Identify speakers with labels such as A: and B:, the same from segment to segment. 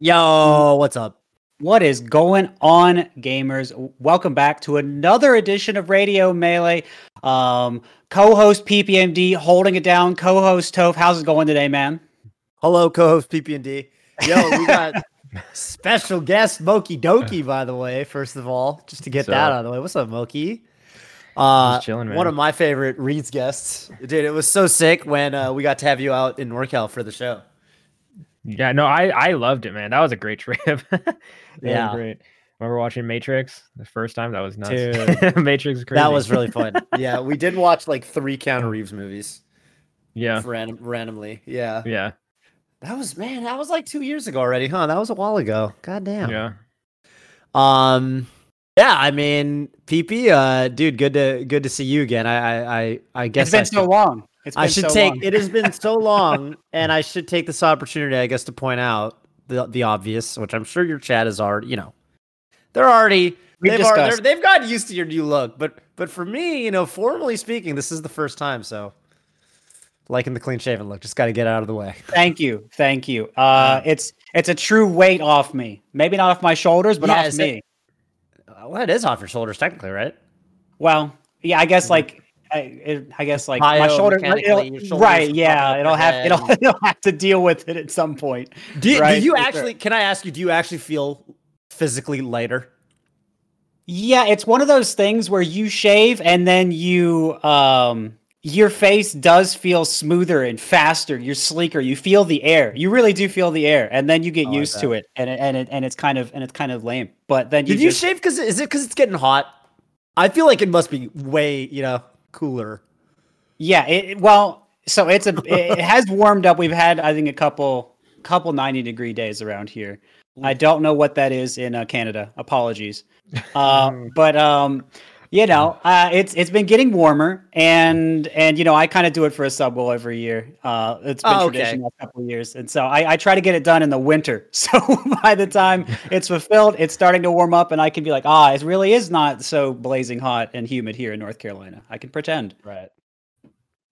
A: Yo, what's up?
B: What is going on, gamers? Welcome back to another edition of Radio Melee. Um, co-host PPMD holding it down. Co-host Toph, how's it going today, man?
A: Hello, co-host PPMD. Yo, we got special guest Moky Doki, by the way. First of all, just to get
C: What's
A: that out of the way. What's up, Moky? Uh,
C: Just chilling,
A: one of my favorite Reed's guests, dude. It was so sick when uh, we got to have you out in NorCal for the show.
C: Yeah, no, I I loved it, man. That was a great trip.
A: Yeah.
C: great. Remember watching Matrix the first time? That was nuts.
A: Dude.
C: Matrix crazy.
A: That was really fun. yeah, we did watch like three Keanu Reeves movies
C: yeah,
A: random, randomly. Yeah,
C: yeah,
A: that was man. That was like two years ago already, huh? That was a while ago. God damn.
C: yeah.
A: Um, yeah, I mean, PP, uh, dude, good to good to see you again. I I I, I guess
B: It's been
A: I
B: so
A: should,
B: long. It's been
A: I should
B: so
A: take.
B: long.
A: It has been so long, and I should take this opportunity, I guess, to point out the the obvious, which I'm sure your chat is already, you know, they're already
B: We've
A: they've, already, they've gotten used to your new look, but but for me, you know, formally speaking, this is the first time, so liking the clean shaven look, just got to get out of the way.
B: Thank you, thank you. Uh, it's it's a true weight off me. Maybe not off my shoulders, but
A: Yeah,
B: off
A: is it-
B: me.
A: Uh, Well, it is off your shoulders, technically, right?
B: Well, yeah, I guess like I, it, I guess like my shoulder,
A: Biomechanically,
B: it'll-
A: your
B: right? Yeah, it'll have it'll it'll have to deal with it at some point.
A: Do,
B: Right,
A: do you
B: for sure.
A: actually? Can I ask you? Do you actually feel physically lighter?
B: Yeah, it's one of those things where you shave and then you um your face does feel smoother and faster. You're sleeker. You feel the air. You really do feel the air, and then you get
A: Oh,
B: used to it, and it, and it, and it's kind of and it's kind of lame. But then you
A: Did you shave? Because is it because it's getting hot? I feel like it must be way, you know, cooler.
B: Yeah, it, well, so it's a it has warmed up. We've had I think a couple couple 90 degree days around here. I don't know what that is in uh, Canada. Apologies. Uh, but um you know, uh, it's it's been getting warmer, and and you know, I kind of do it for a sub bowl every year. Uh, it's been
A: Oh,
B: tradition last couple of years, and so I, I try to get it done in the winter. So by the time it's fulfilled, it's starting to warm up, and I can be like, ah, it really is not so blazing hot and humid here in North Carolina. I can pretend.
A: Right.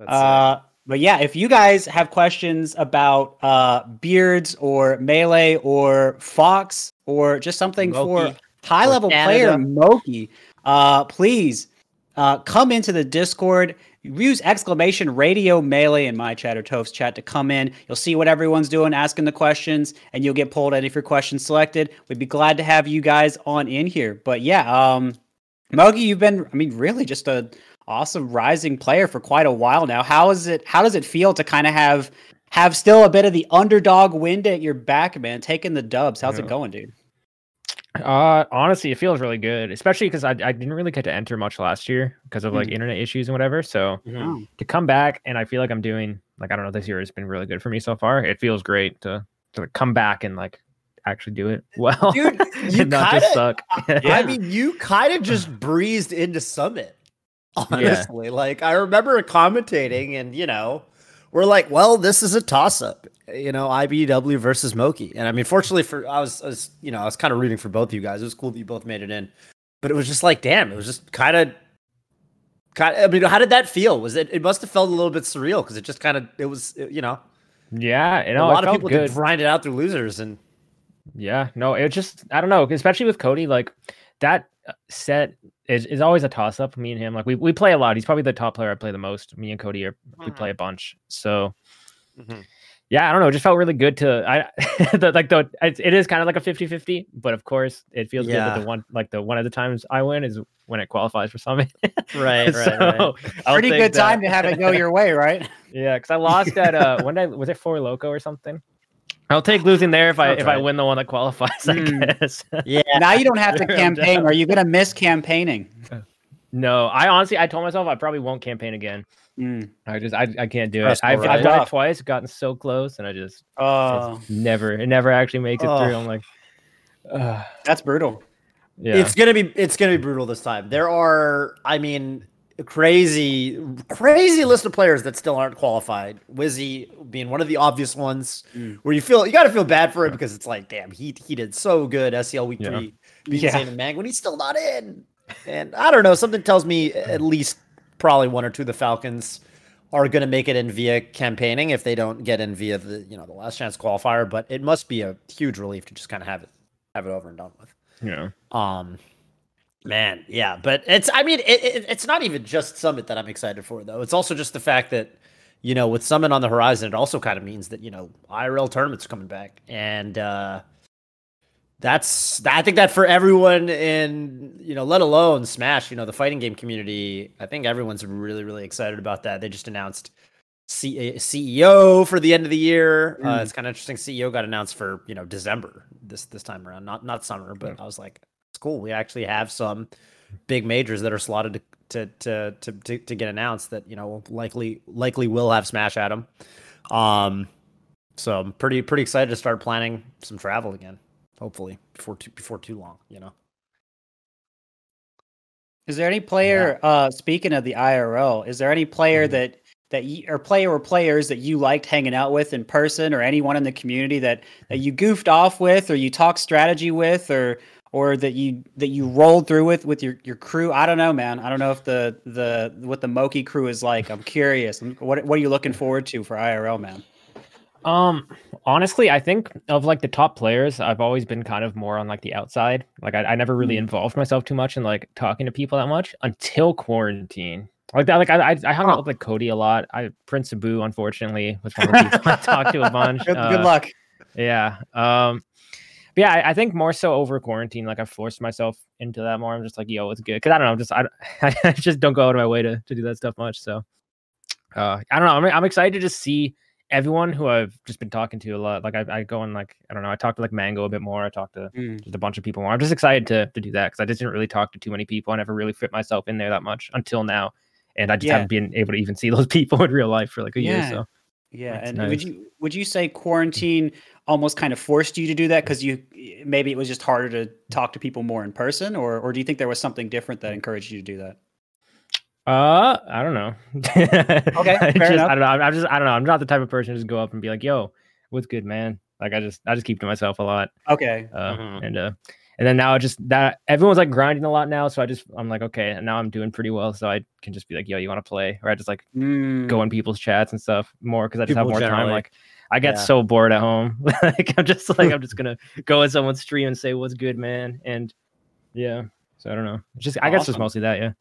B: Uh, but yeah, if you guys have questions about uh, beards or melee or fox or just something for high level player Moky, uh, please uh, come into the Discord. Use exclamation radio melee in my chat or Toph's chat to come in. You'll see what everyone's doing, asking the questions, and you'll get pulled in if your question's selected. We'd be glad to have you guys on in here. But yeah, um, Moky, you've been, I mean, really just a awesome rising player for quite a while now. How is it? How does it feel to kind of have have still a bit of the underdog wind at your back, man? Taking the dubs. How's it going, dude?
C: Uh, honestly, it feels really good, especially because I, I didn't really get to enter much last year because of like
B: Mm.
C: internet issues and whatever. So
B: Oh.
C: to come back and I feel like I'm doing like I don't know this year has been really good for me so far. It feels great to to like, come back and like actually do it well,
A: Dude, you
C: and not just
A: kinda-
C: suck.
A: I mean, you kind of just breezed into Summit. Honestly, like I remember commentating, and you know, we're like, well, this is a toss up. You know, iBDW versus Moky, and I mean, fortunately for I was, I was you know, I was kind of rooting for both of you guys. It was cool that you both made it in, but it was just like, damn, it was just kind of. Kind I mean, how did that feel? Was it? It must have felt a little bit surreal because it just kind of, it was, you know,
C: yeah, you know,
A: a
C: lot
A: of people
C: good.
A: could grind it out through losers, and
C: Yeah, no, it just I don't know, especially with Cody, like that uh, set is, is always a toss up. Me and him, like we, we play a lot. He's probably the top player I play the most. Me and Cody are we play a bunch. So
A: Mhm.
C: Yeah, I don't know. It just felt really good to I the, like the it, it is kind of like a 50-50, but of course it feels good that the one like the one of the times I win is when it qualifies for summit.
A: right,
C: So,
A: right, right.
B: Pretty
C: take
B: good time to have it go your way, right?
C: Yeah, because I lost at uh when I was it four loco or something. I'll take losing there if I
A: Sounds
C: if I win the one that qualifies.
B: Mm.
C: I guess.
A: Yeah,
B: now you don't have to campaign. Are you gonna miss campaigning?
C: No, I honestly I told myself I probably won't campaign again.
B: Mm.
C: I just I, I can't do it. I've,
A: right?
C: I've done it twice, gotten so close, and I just
B: Oh,
C: never it never actually makes it
A: Oh.
C: through. I'm like, uh,
B: that's brutal.
C: yeah,
A: It's gonna be it's gonna be brutal this time. There are, I mean, crazy, crazy list of players that still aren't qualified. Wizzy being one of the obvious ones,
B: Mm.
A: where you feel you got to feel bad for him because it's like, damn, he he did so good SEL week
C: Yeah.
A: three, beating
B: Yeah.
A: Zain and Mang when he's still not in. And I don't know, something tells me at least probably one or two of the Falcons are going to make it in via campaigning if they don't get in via the you know the last chance qualifier. But it must be a huge relief to just kind of have it have it over and done with.
C: Yeah.
A: Um, man, yeah, but it's I mean it, it, it's not even just Summit that I'm excited for though. It's also just the fact that you know with Summit on the horizon, it also kind of means that you know IRL tournaments coming back and. uh that's I think that for everyone in you know, let alone Smash, you know, the fighting game community, I think everyone's really really excited about that. They just announced C- CEO for the end of the year. Uh, mm. Uh, it's kind of interesting. CEO got announced for you know December this this time around, not not summer, but I was like, it's cool. We actually have some big majors that are slotted to to to to, to get announced that you know likely likely will have Smash at them. Um, so I'm pretty pretty excited to start planning some travel again hopefully before too before too long. You know.
B: Is there any player? Yeah. Uh, speaking of the IRL, is there any player mm-hmm. that that you or player or players that you liked hanging out with in person, or anyone in the community that that you goofed off with, or you talked strategy with, or or that you that you rolled through with with your your crew? I don't know, man. I don't know if the the what the Moky crew is like. I'm curious. What what are you looking forward to for IRL, man?
C: Um, honestly, I think of like the top players, I've always been kind of more on like the outside. Like I, I never really mm. involved myself too much in like talking to people that much until quarantine. Like that, like I, I hung out with like Cody a lot. I Prince Abu, unfortunately, was one of the people I talked to a bunch.
B: Good, uh, good luck.
C: Yeah. Um. But yeah, I, I, think more so over quarantine, like I forced myself into that more. I'm just like, yo, it's good because I don't know, just I, I just don't go out of my way to to do that stuff much. So, uh, I don't know. I'm I'm excited to just see everyone who I've just been talking to a lot, like I, I go and like I don't know, I talk to like Mango a bit more. I talk to mm. just a bunch of people more. I'm just excited to to do that because I just didn't really talk to too many people. I never really fit myself in there that much until now, and I just yeah. haven't been able to even see those people in real life for like a yeah. year. So
B: yeah, and nice. would you would you say quarantine almost kind of forced you to do that because you maybe it was just harder to talk to people more in person, or or do you think there was something different that encouraged you to do that?
C: Uh, I don't know. okay, I, just, I don't know. I'm just I don't know. I'm not the type of person to just go up and be like, "Yo, what's good, man?" Like I just I just keep to myself a lot.
B: Okay.
C: Uh, mm-hmm. and uh, and then now I just that everyone's like grinding a lot now, so I just I'm like, okay, and now I'm doing pretty well, so I can just be like, "Yo, you want to play?" Or I just like mm. go in people's chats and stuff more because I just People have more generally. time. Like I get yeah. so bored at home. like I'm just like I'm just gonna go in someone's stream and say, "What's good, man?" And yeah, so I don't know. Just I guess it's mostly that, yeah.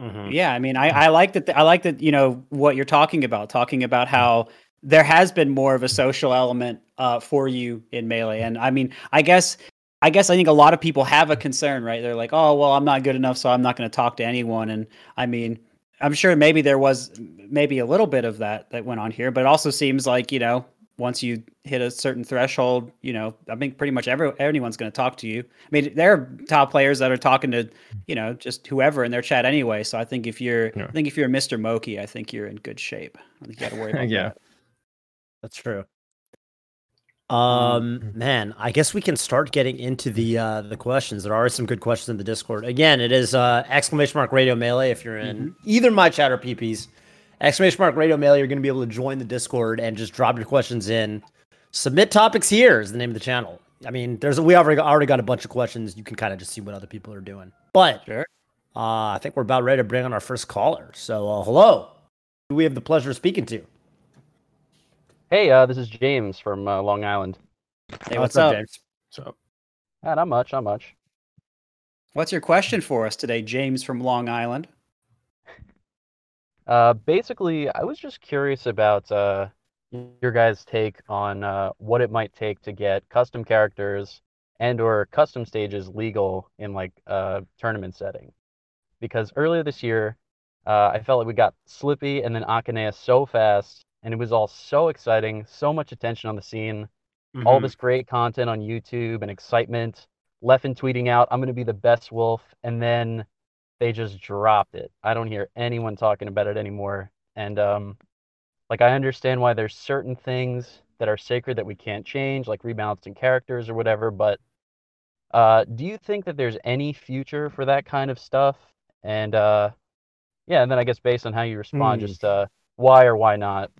B: Mm-hmm. Yeah, I mean, I, I like that. I like that. You know what you're talking about, talking about how there has been more of a social element uh, for you in melee, and I mean, I guess, I guess, I think a lot of people have a concern, right? They're like, oh, well, I'm not good enough, so I'm not going to talk to anyone. And I mean, I'm sure maybe there was maybe a little bit of that that went on here, but it also seems like you know once you hit a certain threshold, you know, I think pretty much every anyone's going to talk to you. I mean, there are top players that are talking to, you know, just whoever in their chat anyway. So I think if you're, yeah. I think if you're Mr. Moky, I think you're in good shape. I think you got to worry about
C: yeah.
B: that.
A: That's true. Um, mm-hmm. man, I guess we can start getting into the uh the questions. There are some good questions in the Discord. Again, it is uh exclamation mark radio melee if you're in mm-hmm. either my chat or PP's exclamation mark radio mail you're going to be able to join the discord and just drop your questions in. Submit topics here is the name of the channel. I mean there's a, we already got, already got a bunch of questions. You can kind of just see what other people are doing. But sure. uh, i think we're about ready to bring on our first caller. So uh, hello. Who we have the pleasure of speaking to?
D: Hey uh, this is james from uh, long island.
A: Hey what's, what's up, up? James
D: what's up? Ah, not much not much.
B: What's your question for us today james from long island
D: uh, basically, I was just curious about uh, your guys' take on uh, what it might take to get custom characters and or custom stages legal in like a tournament setting. Because earlier this year, uh, I felt like we got Slippi and then Akaneia so fast, and it was all so exciting, so much attention on the scene, mm-hmm. all this great content on YouTube and excitement. Leffen tweeting out, "I'm going to be the best wolf," and then they just dropped it. I don't hear anyone talking about it anymore. And um, like I understand why there's certain things that are sacred that we can't change, like rebalancing characters or whatever. But uh, do you think that there's any future for that kind of stuff? And uh, yeah, and then I guess based on how you respond, mm. just uh, why or why not?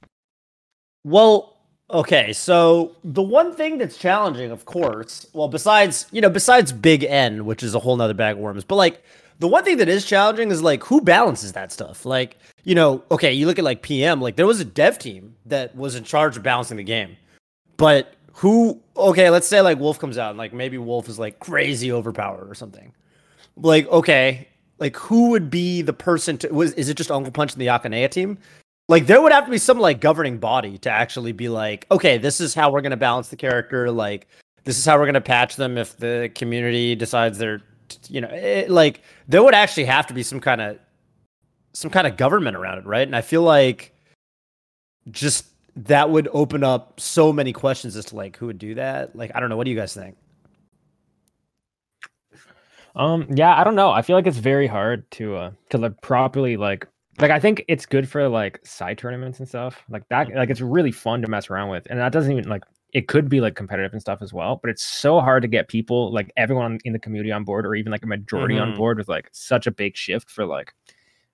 A: Well, Okay, so the one thing that's challenging, of course, well, besides you know, besides Big N, which is a whole nother bag of worms, but like the one thing that is challenging is like who balances that stuff. Like you know, okay, you look at like PM. Like there was a dev team that was in charge of balancing the game, but who? Okay, let's say like Wolf comes out and like maybe Wolf is like crazy overpowered or something. Like okay, like who would be the person to? Was is it just Uncle Punch and the Akaneia team? Like there would have to be some like governing body to actually be like, okay, this is how we're gonna balance the character. Like this is how we're gonna patch them if the community decides they're, you know, it, like there would actually have to be some kind of some kind of government around it, right? And I feel like just that would open up so many questions as to like who would do that. Like I don't know. What do you guys think?
C: Um, yeah, I don't know. I feel like it's very hard to uh to like properly like like I think it's good for like side tournaments and stuff like that. Like it's really fun to mess around with, and that doesn't even like it could be like competitive and stuff as well. But it's so hard to get people like everyone in the community on board, or even like a majority mm-hmm. on board with like such a big shift for like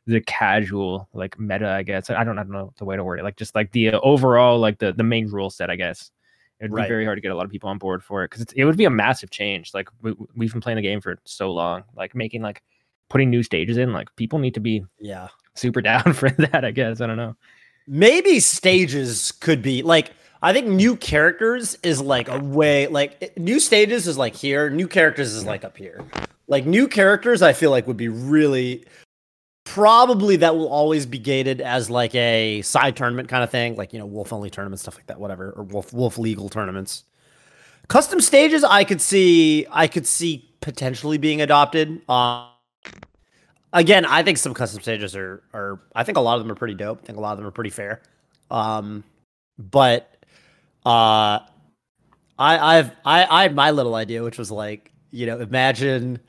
C: the casual like meta. I guess I don't I don't know the way to word it. Like just like the overall like the the main rule set. I guess It'd right. be very hard to get a lot of people on board for it because it would be a massive change. Like we, we've been playing the game for so long, like making like putting new stages in. Like people need to be
A: yeah
C: super down for that. I guess I don't know.
A: Maybe stages could be like I think new characters is like a way like new stages is like here, new characters is like up here. Like new characters, I feel like would be really probably that will always be gated as like a side tournament kind of thing, like you know, wolf only tournaments, stuff like that, whatever, or wolf wolf legal tournaments. Custom stages, I could see, I could see potentially being adopted. Uh, again, I think some custom stages are are, I think a lot of them are pretty dope. I think a lot of them are pretty fair. Um, but uh, I I've I I had my little idea, which was like, you know, imagine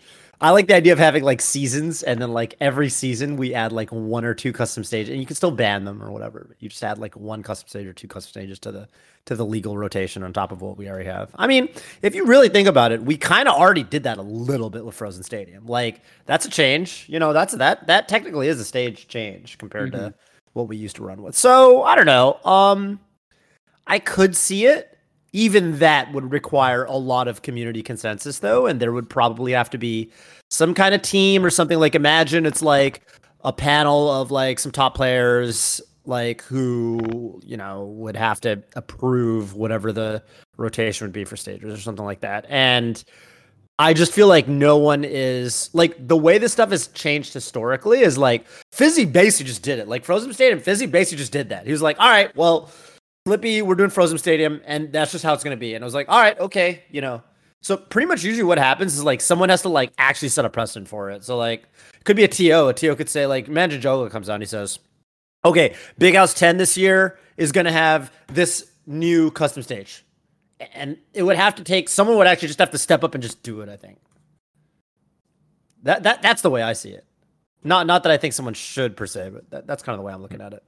A: I like the idea of having like seasons, and then like every season we add like one or two custom stages, and you can still ban them or whatever. But you just add like one custom stage or two custom stages to the to the legal rotation on top of what we already have. I mean, if you really think about it, we kind of already did that a little bit with Frozen Stadium. Like that's a change. You know, that's that that technically is a stage change compared mm-hmm. to what we used to run with. So I don't know. Um, I could see it even that would require a lot of community consensus though and there would probably have to be some kind of team or something like imagine it's like a panel of like some top players like who you know would have to approve whatever the rotation would be for stages or something like that and I just feel like no one is like the way this stuff has changed historically is like Fizzy basically just did it. Like Frozen Stadium, Fizzy basically just did that. He was like, all right, well, Slippi, we're doing Frozen Stadium, and that's just how it's gonna be. And I was like, all right, okay, you know. So pretty much usually what happens is like someone has to like actually set a precedent for it. So like could be a TO. A TO could say like Manjajola comes out and he says, Okay, Big House 10 this year is gonna have this new custom stage. And it would have to take someone would actually just have to step up and just do it, I think. That that that's the way I see it. Not not that I think someone should per se, but that, that's kind of the way I'm looking at it.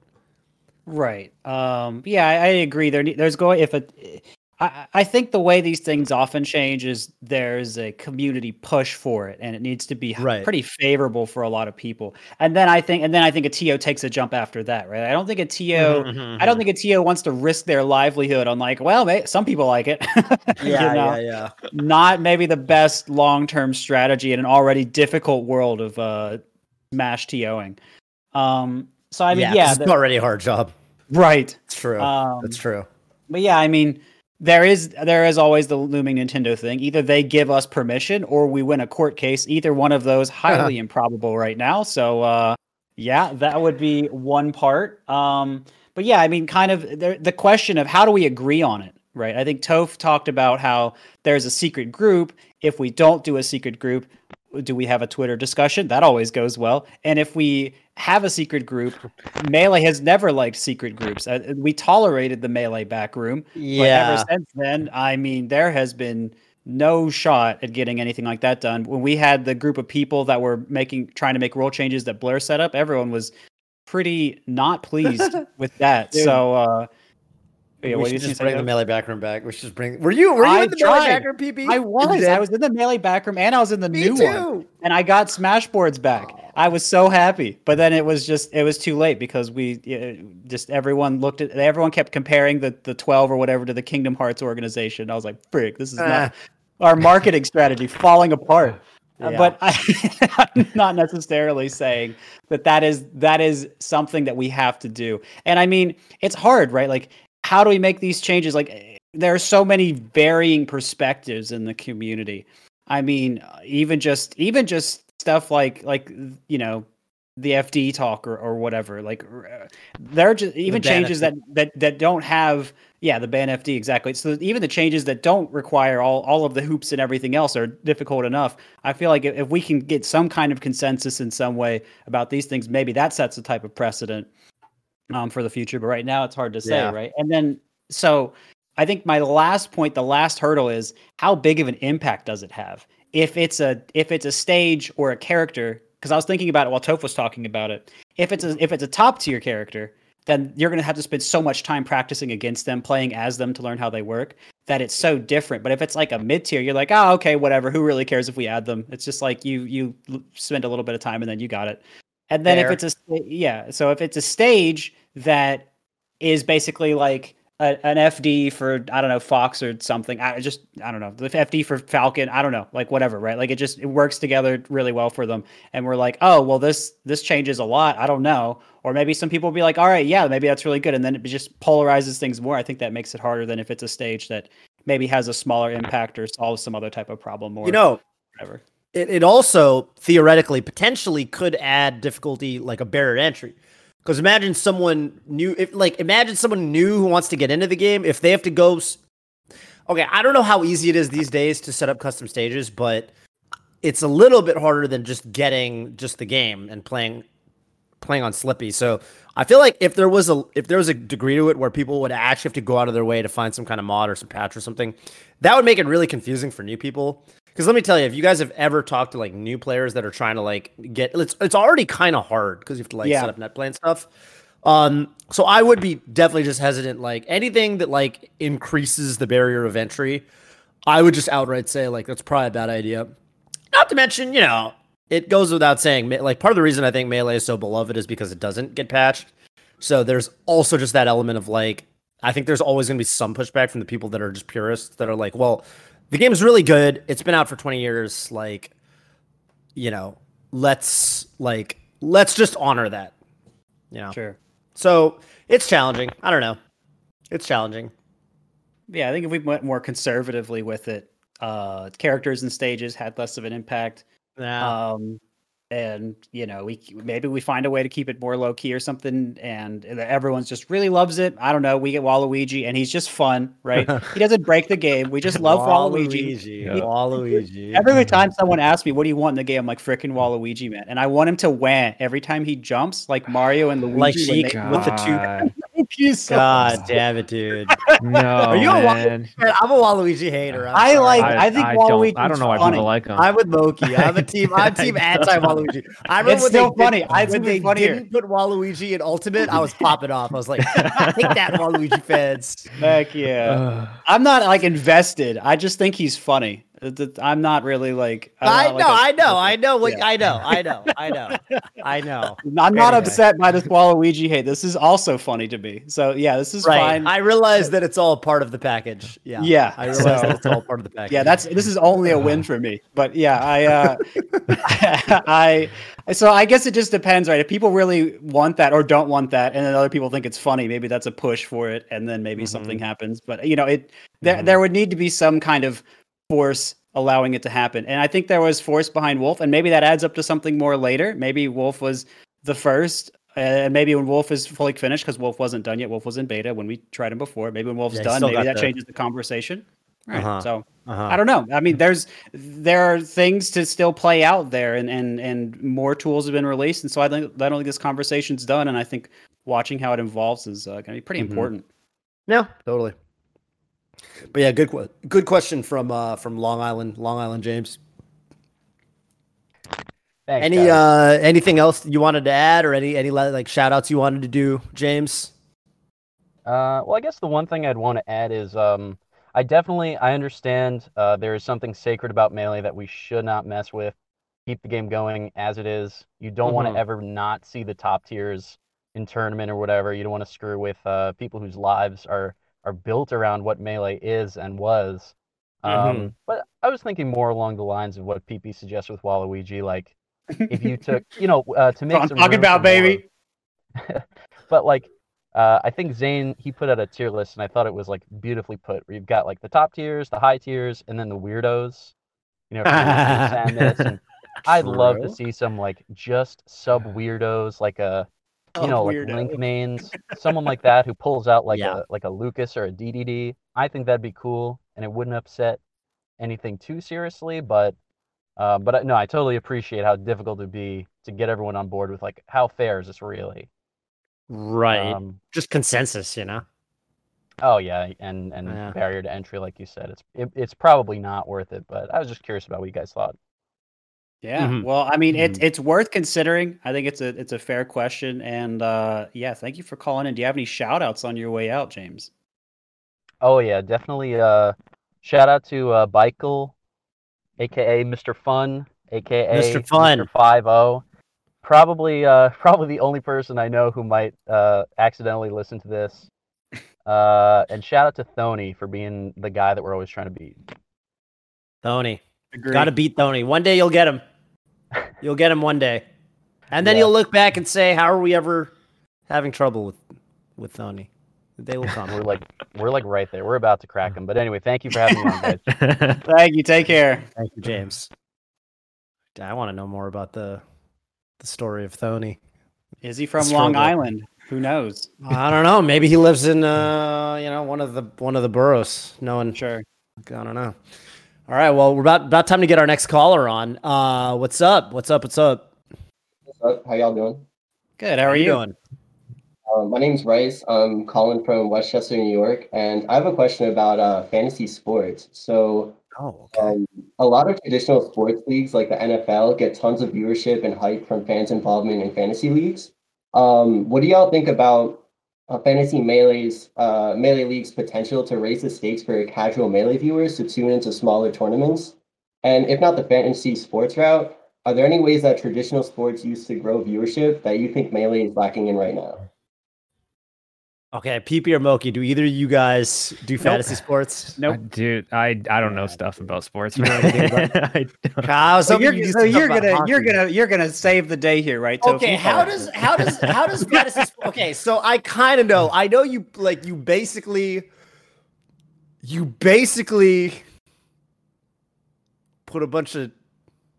B: Right. Um, yeah, I, I agree. There, there's going if it. I, I think the way these things often change is there's a community push for it, and it needs to be right. pretty favorable for a lot of people. And then I think, and then I think a TO takes a jump after that, right? I don't think a TO, mm-hmm, mm-hmm. I don't mm-hmm. think a TO wants to risk their livelihood on like, well, may, some people like it.
A: yeah, you know? yeah, yeah.
B: Not maybe the best long term strategy in an already difficult world of uh, Smash TOing. Um, so I mean, yeah, yeah
A: it's already a hard job.
B: Right.
A: It's true. Um, That's true.
B: But yeah, I mean, there is there is always the looming Nintendo thing. Either they give us permission or we win a court case. Either one of those highly improbable right now. So uh, yeah, that would be one part. Um, but yeah, I mean, kind of the, the question of how do we agree on it, right? I think Toph talked about how there's a secret group. If we don't do a secret group, do we have a Twitter discussion? That always goes well. And if we have a secret group, Melee has never liked secret groups. Uh, we tolerated the Melee back room.
A: Yeah.
B: But ever since then, I mean, there has been no shot at getting anything like that done. When we had the group of people that were making trying to make rule changes that Blair set up, everyone was pretty not pleased with that. Dude. So uh
A: yeah, we should just bring the melee backroom back. We should just bring. Were you? Were you I in the tried. melee backroom, PP?
B: I was. I was in the melee backroom, and I was in the Me new too. one. And I got Smashboards back. Oh. I was so happy, but then it was just it was too late because we just everyone looked at everyone kept comparing the the twelve or whatever to the Kingdom Hearts organization. I was like, frick, this is uh. not our marketing strategy falling apart. Uh,
A: Yeah.
B: But I, I'm not necessarily saying that that is that is something that we have to do. And I mean, it's hard, right? Like, how do we make these changes? Like, there are so many varying perspectives in the community. I mean, uh, even just even just stuff like like you know the FD talk or, or whatever. Like, r- there are just even changes
A: FD.
B: that that that don't have yeah the ban FD exactly. So even the changes that don't require all all of the hoops and everything else are difficult enough. I feel like if, if we can get some kind of consensus in some way about these things, maybe that sets a type of precedent um, for the future. But right now, it's hard to say,
A: Yeah.
B: right? And then so I think my last point, the last hurdle is how big of an impact does it have? If it's a if it's a stage or a character, because I was thinking about it while Toph was talking about it. If it's a if it's a top tier character, then you're going to have to spend so much time practicing against them, playing as them to learn how they work. That it's so different. But if it's like a mid tier, you're like, oh, okay, whatever. Who really cares if we add them? It's just like you you spend a little bit of time and then you got it. And then
A: Fair.
B: if it's a yeah, so if it's a stage that is basically like a, an FD for I don't know Fox or something. I just I don't know the FD for Falcon. I don't know like whatever, right? Like it just it works together really well for them. And we're like, oh well, this this changes a lot. I don't know. Or maybe some people will be like, all right, yeah, maybe that's really good, and then it just polarizes things more. I think that makes it harder than if it's a stage that maybe has a smaller impact or solves some other type of problem or
A: You know,
B: whatever.
A: It, it also theoretically potentially could add difficulty like a barrier entry. Because imagine someone new if like imagine someone new who wants to get into the game if they have to go okay i don't know how easy it is these days to set up custom stages but it's a little bit harder than just getting just the game and playing playing on slippi. So i feel like if there was a if there was a degree to it where people would actually have to go out of their way to find some kind of mod or some patch or something that would make it really confusing for new people because let me tell you, if you guys have ever talked to like new players that are trying to like get, it's it's already kind of hard because you have to like
B: Yeah.
A: set up net play and stuff. Um, so I would be definitely just hesitant. Like anything that like increases the barrier of entry, I would just outright say like that's probably a bad idea. Not to mention, you know, it goes without saying. Like part of the reason I think melee is so beloved is because it doesn't get patched. So there's also just that element of like, I think there's always going to be some pushback from the people that are just purists that are like, well, the game's really good. It's been out for 20 years. Like, you know, let's like let's just honor that. You know.
B: Sure.
A: So it's challenging. I don't know. It's challenging.
B: Yeah, I think if we went more conservatively with it, uh, characters and stages had less of an impact.
A: Yeah.
B: Um, and you know, we maybe we find a way to keep it more low key or something, and everyone's just really loves it. I don't know. We get Waluigi, and he's just fun, right? he doesn't break the game. We just love Waluigi.
A: Waluigi.
C: Yeah.
A: Waluigi.
B: Every time someone asks me, "What do you want in the game?" I'm like, "Frickin' Waluigi, man!" And I want him to wham every time he jumps, like Mario and Luigi.
A: Like with the two.
C: God,
B: He's so
A: God damn it, dude.
C: no,
A: Are you a
C: man.
A: Man, I'm a Waluigi hater. I'm
B: I
A: sorry.
B: like- I think Waluigi
C: don't, I don't know why
B: funny.
C: people like him.
A: I'm with Loki. I'm a team. I'm team anti Waluigi. I remember
B: It's
A: when
B: still
A: they
B: funny.
A: Did,
B: I- it's
A: when
B: even
A: they
B: funnier.
A: didn't put Waluigi in Ultimate, I was popping off. I was like, "Take that, Waluigi fans."
B: Heck yeah. I'm not like invested. I just think he's funny. Th- I'm not really like. I'm
A: I know,
B: like,
A: I know, I know. What
B: Yeah.
A: I know, I know, I know, I know.
B: I'm not
A: Anyway.
B: upset by this Waluigi hate. This is also funny to me. So yeah, this is
A: Right.
B: fine.
A: I realize that it's all part of the package. Yeah.
B: Yeah,
A: I realize
B: so-
A: that it's all part of the package.
B: yeah, that's this is only a win for me. But yeah, I uh I so I guess it just depends, right? If people really want that or don't want that, and then other people think it's funny, maybe that's a push for it, and then maybe something happens. But you know, it there
A: Mhm.
B: there would need to be some kind of force allowing it to happen. And I think there was force behind Wolf, and maybe that adds up to something more later. Maybe Wolf was the first. And maybe when Wolf is fully finished, because Wolf wasn't done yet, Wolf was in beta when we tried him before. Maybe when Wolf's
A: Yeah,
B: done, maybe that
A: the-
B: changes the conversation. Right.
A: Uh-huh.
B: So
A: Uh-huh.
B: I don't know. I mean, there's there are things to still play out there, and and and more tools have been released, and so I think I don't think this conversation's done, and I think watching how it evolves is uh, going to be pretty
A: Mhm.
B: important.
A: No, totally. But yeah, good good question from uh from Long Island, Long Island James.
D: Thanks,
A: any
D: guys.
A: uh anything else you wanted to add or any any like shout outs you wanted to do, James?
D: Uh, well, I guess the one thing I'd want to add is um, I definitely I understand uh, there is something sacred about melee that we should not mess with. Keep the game going as it is. You don't want
A: Mhm.
D: to ever not see the top tiers in tournament or whatever. You don't want to screw with uh, people whose lives are are built around what melee is and was. Um,
C: Mhm.
D: But I was thinking more along the lines of what PP suggests with Waluigi, like if you took, you know, uh, to make
B: I'm
D: some
B: talking about, baby.
D: but like uh, I think Zain he put out a tier list and I thought it was like beautifully put where you've got like the top tiers, the high tiers, and then the weirdos. You know, if you're listening to Samus, and I'd love to see some like just sub weirdos, like a you
A: Oh,
D: know like
A: weirdo.
D: link mains, someone like that who pulls out like
A: Yeah.
D: a like a Lucas or a DDD. I think that'd be cool, and it wouldn't upset anything too seriously. But uh, but uh, no, I totally appreciate how difficult it'd be to get everyone on board with like how fair is this really?
A: Right.
D: Um,
A: Just consensus, you know.
D: Oh yeah, and and
A: Yeah.
D: barrier to entry, like you said, it's it, it's probably not worth it. But I was just curious about what you guys thought.
B: Yeah.
A: Mhm.
B: Well, I mean, it's
A: Mhm.
B: it's worth considering. I think it's a it's a fair question, and uh, yeah, thank you for calling in. Do you have any shout outs on your way out, James?
D: Oh yeah, definitely. Uh, shout out to uh, Bikel, aka Mr. Fun, aka
A: Mr. Fun.
D: Five O. Probably, uh, probably the only person I know who might uh, accidentally listen to this. Uh, and shout out to Thony for being the guy that we're always trying to beat.
A: Thony. Got to beat Thony. One day you'll get him. You'll get him one day. And then
D: Yeah.
A: you'll look back and say, "How are we ever having trouble with with Thony?" They will come.
D: We're like, we're like right there. We're about to crack him. But anyway, thank you for having me on, guys.
B: Thank you. Take care.
A: Thank you, James. I want to know more about the the story of Thony.
B: Is he from Long Island? Who knows?
A: I don't know. Maybe he lives in uh, you know, one of the one of the boroughs. No one
B: Sure.
A: I don't know. All right, well, we're about about time to get our next caller on. Uh, what's up? What's up? What's up?
E: What's up? How y'all doing?
B: Good. How are you?
A: doing?
E: Um, my name's Rice. I'm calling from Westchester, New York, and I have a question about uh, fantasy sports. So,
A: Oh, okay.
E: um, a lot of traditional sports leagues, like the NFL, get tons of viewership and hype from fans' involvement in fantasy leagues. Um, what do y'all think about uh, fantasy melee's uh, melee league's potential to raise the stakes for casual melee viewers to tune into smaller tournaments? And if not the fantasy sports route, are there any ways that traditional sports use to grow viewership that you think melee is lacking in right now?
A: Okay, PP or Moky, do either of you guys do fantasy sports?
B: Nope.
C: Dude, I I don't know stuff about sports.
A: You
C: man. I don't.
A: I was
B: So you're,
A: you'd
B: so you're gonna you're gonna you're gonna save the day here, right? So
A: Okay,
B: you
A: how does how does how does fantasy sp- Okay, so I kind of know. I know you like you basically you basically put a bunch of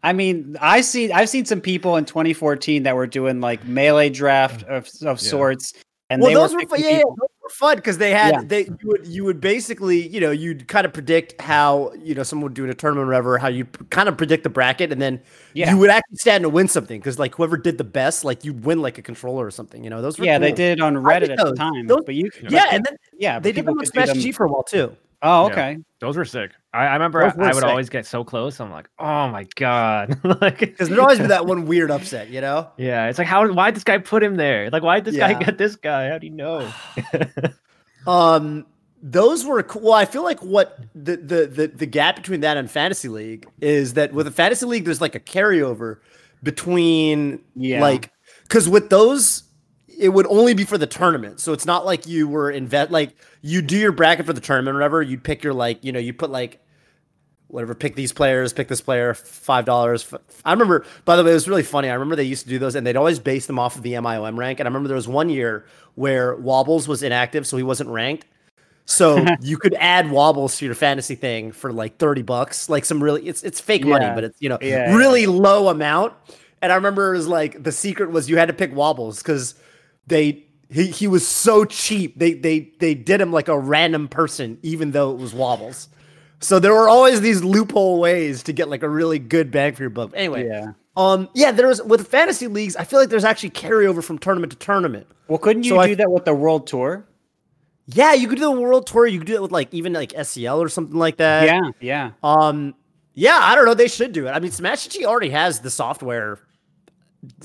B: I mean, I see I've seen some people in 2014 that were doing like melee draft of, of sorts, and
A: well, those
B: were,
A: fun. Yeah, yeah, those were fun because they had
B: Yeah.
A: they you would you would basically you know you'd kind of predict how you know someone would do in a tournament or whatever how you kind of predict the bracket and then
B: Yeah.
A: you would actually stand to win something because like whoever did the best like you'd win like a controller or something you know those were
B: yeah, they did it on Reddit at the time.
A: those-
B: but you,
A: yeah and then
B: yeah,
A: they did them on Smash G for a while too
B: Oh,
C: Yeah.
B: okay.
C: Those were sick. I, I remember I, I would
A: sick.
C: always get so close. I'm like, oh my god, like
A: because there'd always be that one weird upset you know
C: Yeah, it's like how why did this guy put him there? Like why did this guy get this guy? How do you know?
A: Um, those were cool. Well, I feel like what the, the the the gap between that and fantasy league is that with a fantasy league, there's like a carryover between
B: Yeah.
A: like because with those it would only be for the tournament. So it's not like you were invest like you do your bracket for the tournament or whatever. You'd pick your like you know you put like whatever pick these players pick this player five dollars i remember by the way it was really funny i remember they used to do those and they'd always base them off of the miom rank and i remember there was one year where wobbles was inactive so he wasn't ranked so you could add wobbles to your fantasy thing for like 30 bucks like some really it's it's fake money but it's you know
B: Yeah,
A: really low amount and i remember it was like the secret was you had to pick wobbles because they he, he was so cheap they they they did him like a random person even though it was wobbles so there were always these loophole ways to get like a really good bang for your buck. Anyway,
B: Yeah.
A: um, yeah, there's with fantasy leagues. I feel like there's actually carryover from tournament to tournament.
B: Well, couldn't you
A: So I-
B: do that with the world tour?
A: Yeah, you could do the world tour. You could do it with like even like SEL or something like that.
B: yeah, yeah.
A: Um, yeah, I don't know. They should do it. I mean, Smash G already has the software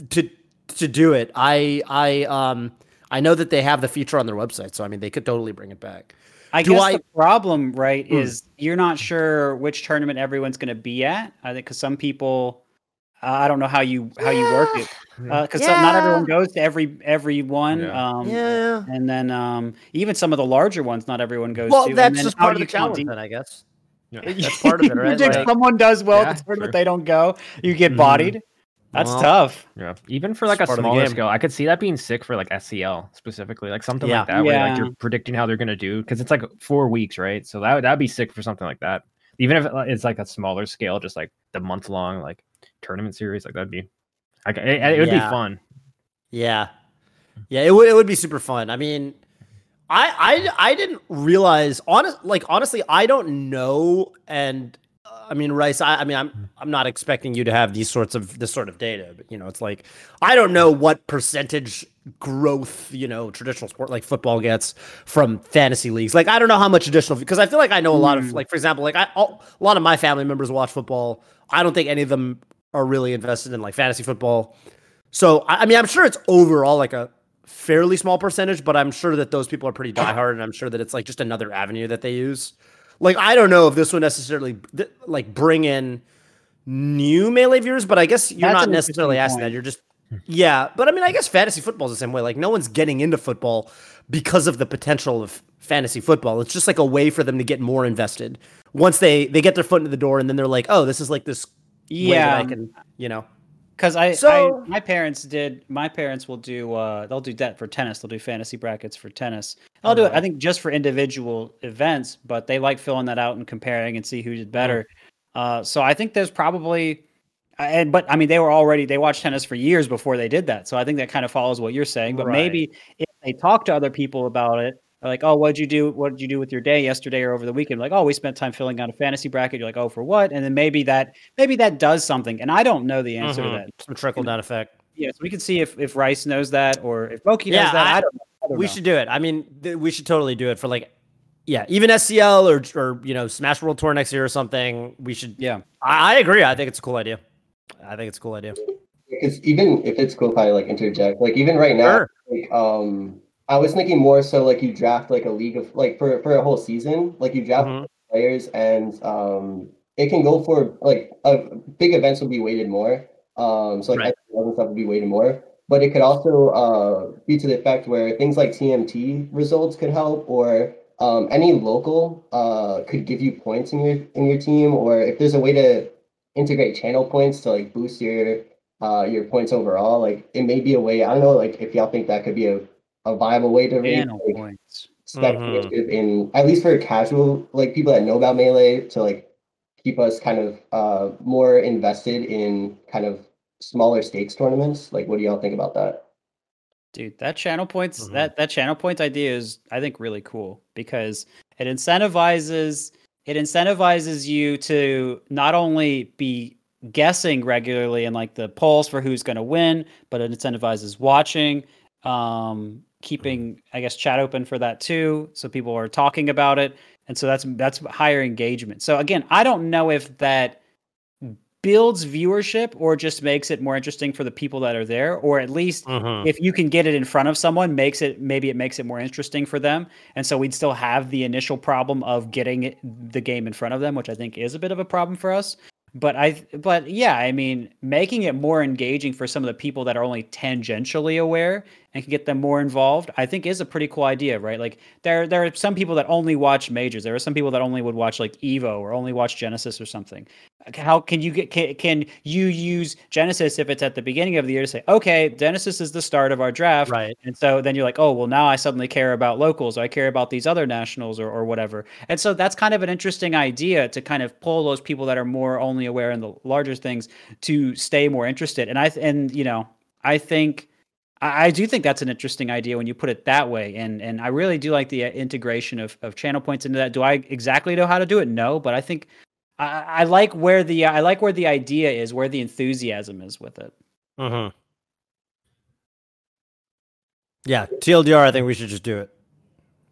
A: to to do it. I I um I know that they have the feature on their website, so I mean they could totally bring it back.
B: I
A: Do
B: guess
A: I-
B: the problem, right,
A: Hmm.
B: is you're not sure which tournament everyone's going to be at. I think because some people, uh, I don't know how you how you work it, because not everyone goes to every every one.
C: Yeah.
B: Um,
A: Yeah.
B: and then um, even some of the larger ones, not everyone goes
A: Well,
B: to. and
A: that's
B: then
A: just
B: how
A: part of the
B: you
A: challenge,
B: the-
A: then I guess.
C: Yeah.
A: That's part of it,
B: You
A: right? Like-
B: someone does well
C: Yeah,
B: at the tournament,
C: sure.
B: they don't go. You get
A: Mhm.
B: bodied. That's
A: Well,
B: tough.
C: Yeah, even for like a
A: It's part of the
C: smaller scale, I could see that being sick for like SEL specifically, like something
A: Yeah.
C: like that, where like you're predicting how they're gonna do because it's like four weeks, right? So that would that'd be sick for something like that. Even if it's like a smaller scale, just like the month long like tournament series, like that'd be, like it, it would
A: Yeah.
C: be fun.
A: Yeah, yeah, it would it would be super fun. I mean, I I I didn't realize honest like honestly I don't know and I mean Rice I, I mean I'm I'm not expecting you to have these sorts of this sort of data but you know it's like I don't know what percentage growth you know traditional sport like football gets from fantasy leagues like I don't know how much additional because I feel like I know a lot of
B: Mm.
A: like for example like I all, a lot of my family members watch football I don't think any of them are really invested in like fantasy football so I, I mean, I'm sure it's overall like a fairly small percentage, but I'm sure that those people are pretty diehard, and I'm sure that it's like just another avenue that they use. Like I don't know if this would necessarily like bring in new melee viewers, but I guess you're
B: That's
A: not necessarily asking that. You're just yeah, but I mean, I guess fantasy football is the same way. Like no one's getting into football because of the potential of fantasy football. It's just like a way for them to get more invested. Once they they get their foot into the door, and then they're like, oh, this is like this way that
B: Yeah.
A: I can you know.
B: Because I,
A: So-
B: I, my parents did. My parents will do. Uh, they'll do that for tennis. They'll do fantasy brackets for tennis. I'll do it. I think just for individual events, but they like filling that out and comparing and see who did better. Uh, so I think there's probably, and but I mean they were already they watched tennis for years before they did that. So I think that kind of follows what you're saying. But
A: Right.
B: maybe if they talk to other people about it, like, oh, what'd you do? What did you do with your day yesterday or over the weekend? Like, oh, we spent time filling out a fantasy bracket. You're like, oh, for what? And then maybe that maybe that does something. And I don't know the answer
A: Mhm.
B: to that.
A: Some trickle down effect.
B: Yeah, so we can see if, if Rice knows that or if Moky
A: Yeah,
B: knows that. I,
A: I-
B: don't know. I don't
A: we
B: know.
A: should do it. I mean, th- we should totally do it for like, yeah, even SCL or or you know Smash World Tour next year or something. We should.
B: Yeah.
A: I, I agree. I think it's a cool idea. I think it's a cool idea.
E: Because even if it's cool if I like interject, like even right now,
A: Sure.
E: like um, I was thinking more so like you draft like a league of like for for a whole season, like you draft
A: Mhm.
E: players and um, it can go for like uh, big events will be weighted more. Um, so like
A: Right.
E: And stuff would be weighted more, but it could also uh be to the effect where things like TMT results could help or um, any local uh could give you points in your in your team or if there's a way to integrate channel points to like boost your uh your points overall like it may be a way i don't know like if y'all think that could be a, a viable way to raise
B: Channel
E: like,
B: points.
E: speculative in at least for casual like people that know about melee to like keep us kind of uh more invested in kind of smaller stakes tournaments like what do y'all think about that
B: Dude, that channel points
A: Mhm.
B: that that channel points idea is I think really cool because it incentivizes it incentivizes you to not only be guessing regularly and like the polls for who's going to win, but it incentivizes watching, um, keeping I guess chat open for that too, so people are talking about it, and so that's that's higher engagement. So again, I don't know if that builds viewership or just makes it more interesting for the people that are there, or at least
A: Mhm.
B: if you can get it in front of someone makes it maybe it makes it more interesting for them and so we'd still have the initial problem of getting the game in front of them which i think is a bit of a problem for us but i but yeah i mean making it more engaging for some of the people that are only tangentially aware and can get them more involved i think is a pretty cool idea right? Like there there are some people that only watch majors. There are some people that only would watch like evo or only watch genesis or something how can you get can, can you use genesis if it's at the beginning of the year to say okay genesis is the start of our draft
A: Right.
B: and so then you're like oh well now i suddenly care about locals or i care about these other nationals or, or whatever and so that's kind of an interesting idea to kind of pull those people that are more only aware in the larger things to stay more interested and i and you know i think I, do think that's an interesting idea when you put it that way, and and I really do like the uh, integration of, of channel points into that. Do I exactly know how to do it? No, but I think I, I like where the I like where the idea is, where the enthusiasm is with it.
A: Mm-hmm. Yeah, TLDR. I think we should just do it.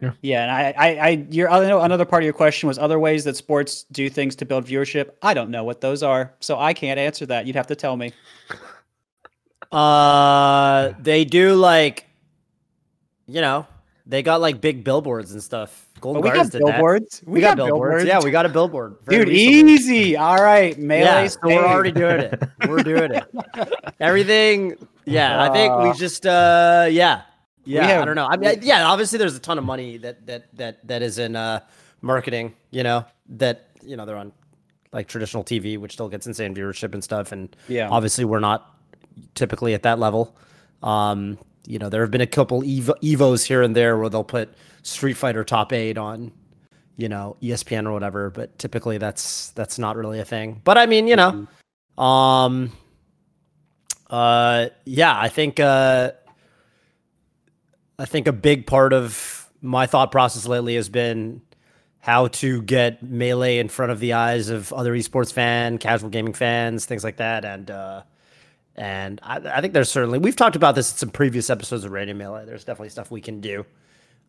B: Yeah, yeah, and I, I, I, your I know another part of your question was other ways that sports do things to build viewership. I don't know what those are, so I can't answer that. You'd have to tell me.
A: Uh, they do like, you know, they got like big billboards and stuff. Golden
B: we got billboards.
A: We, got, billboards. Yeah, we got a billboard.
B: dude,
A: recently.
B: easy. All right, melee.
A: Yeah, so we're already doing it. We're doing it. Everything. Yeah, I think we
B: Uh,
A: just. uh Yeah, yeah. I don't know. I mean, yeah. Obviously, there's a ton of money that that that that is in uh marketing, you know, that you know they're on like traditional TV, which still gets insane viewership and stuff. And
B: Yeah.
A: obviously we're not typically at that level. Um, you know, there have been a couple Evo, Evos here and there where they'll put Street Fighter Top Eight on, you know, ESPN or whatever, but typically that's that's not really a thing. But I mean, you know, um, uh, yeah, I think uh, I think a big part of my thought process lately has been how to get melee in front of the eyes of other esports fan, casual gaming fans, things like that, and uh, and I, I think there's certainly we've talked about this in some previous episodes of Radio Melee. There's definitely stuff we can do,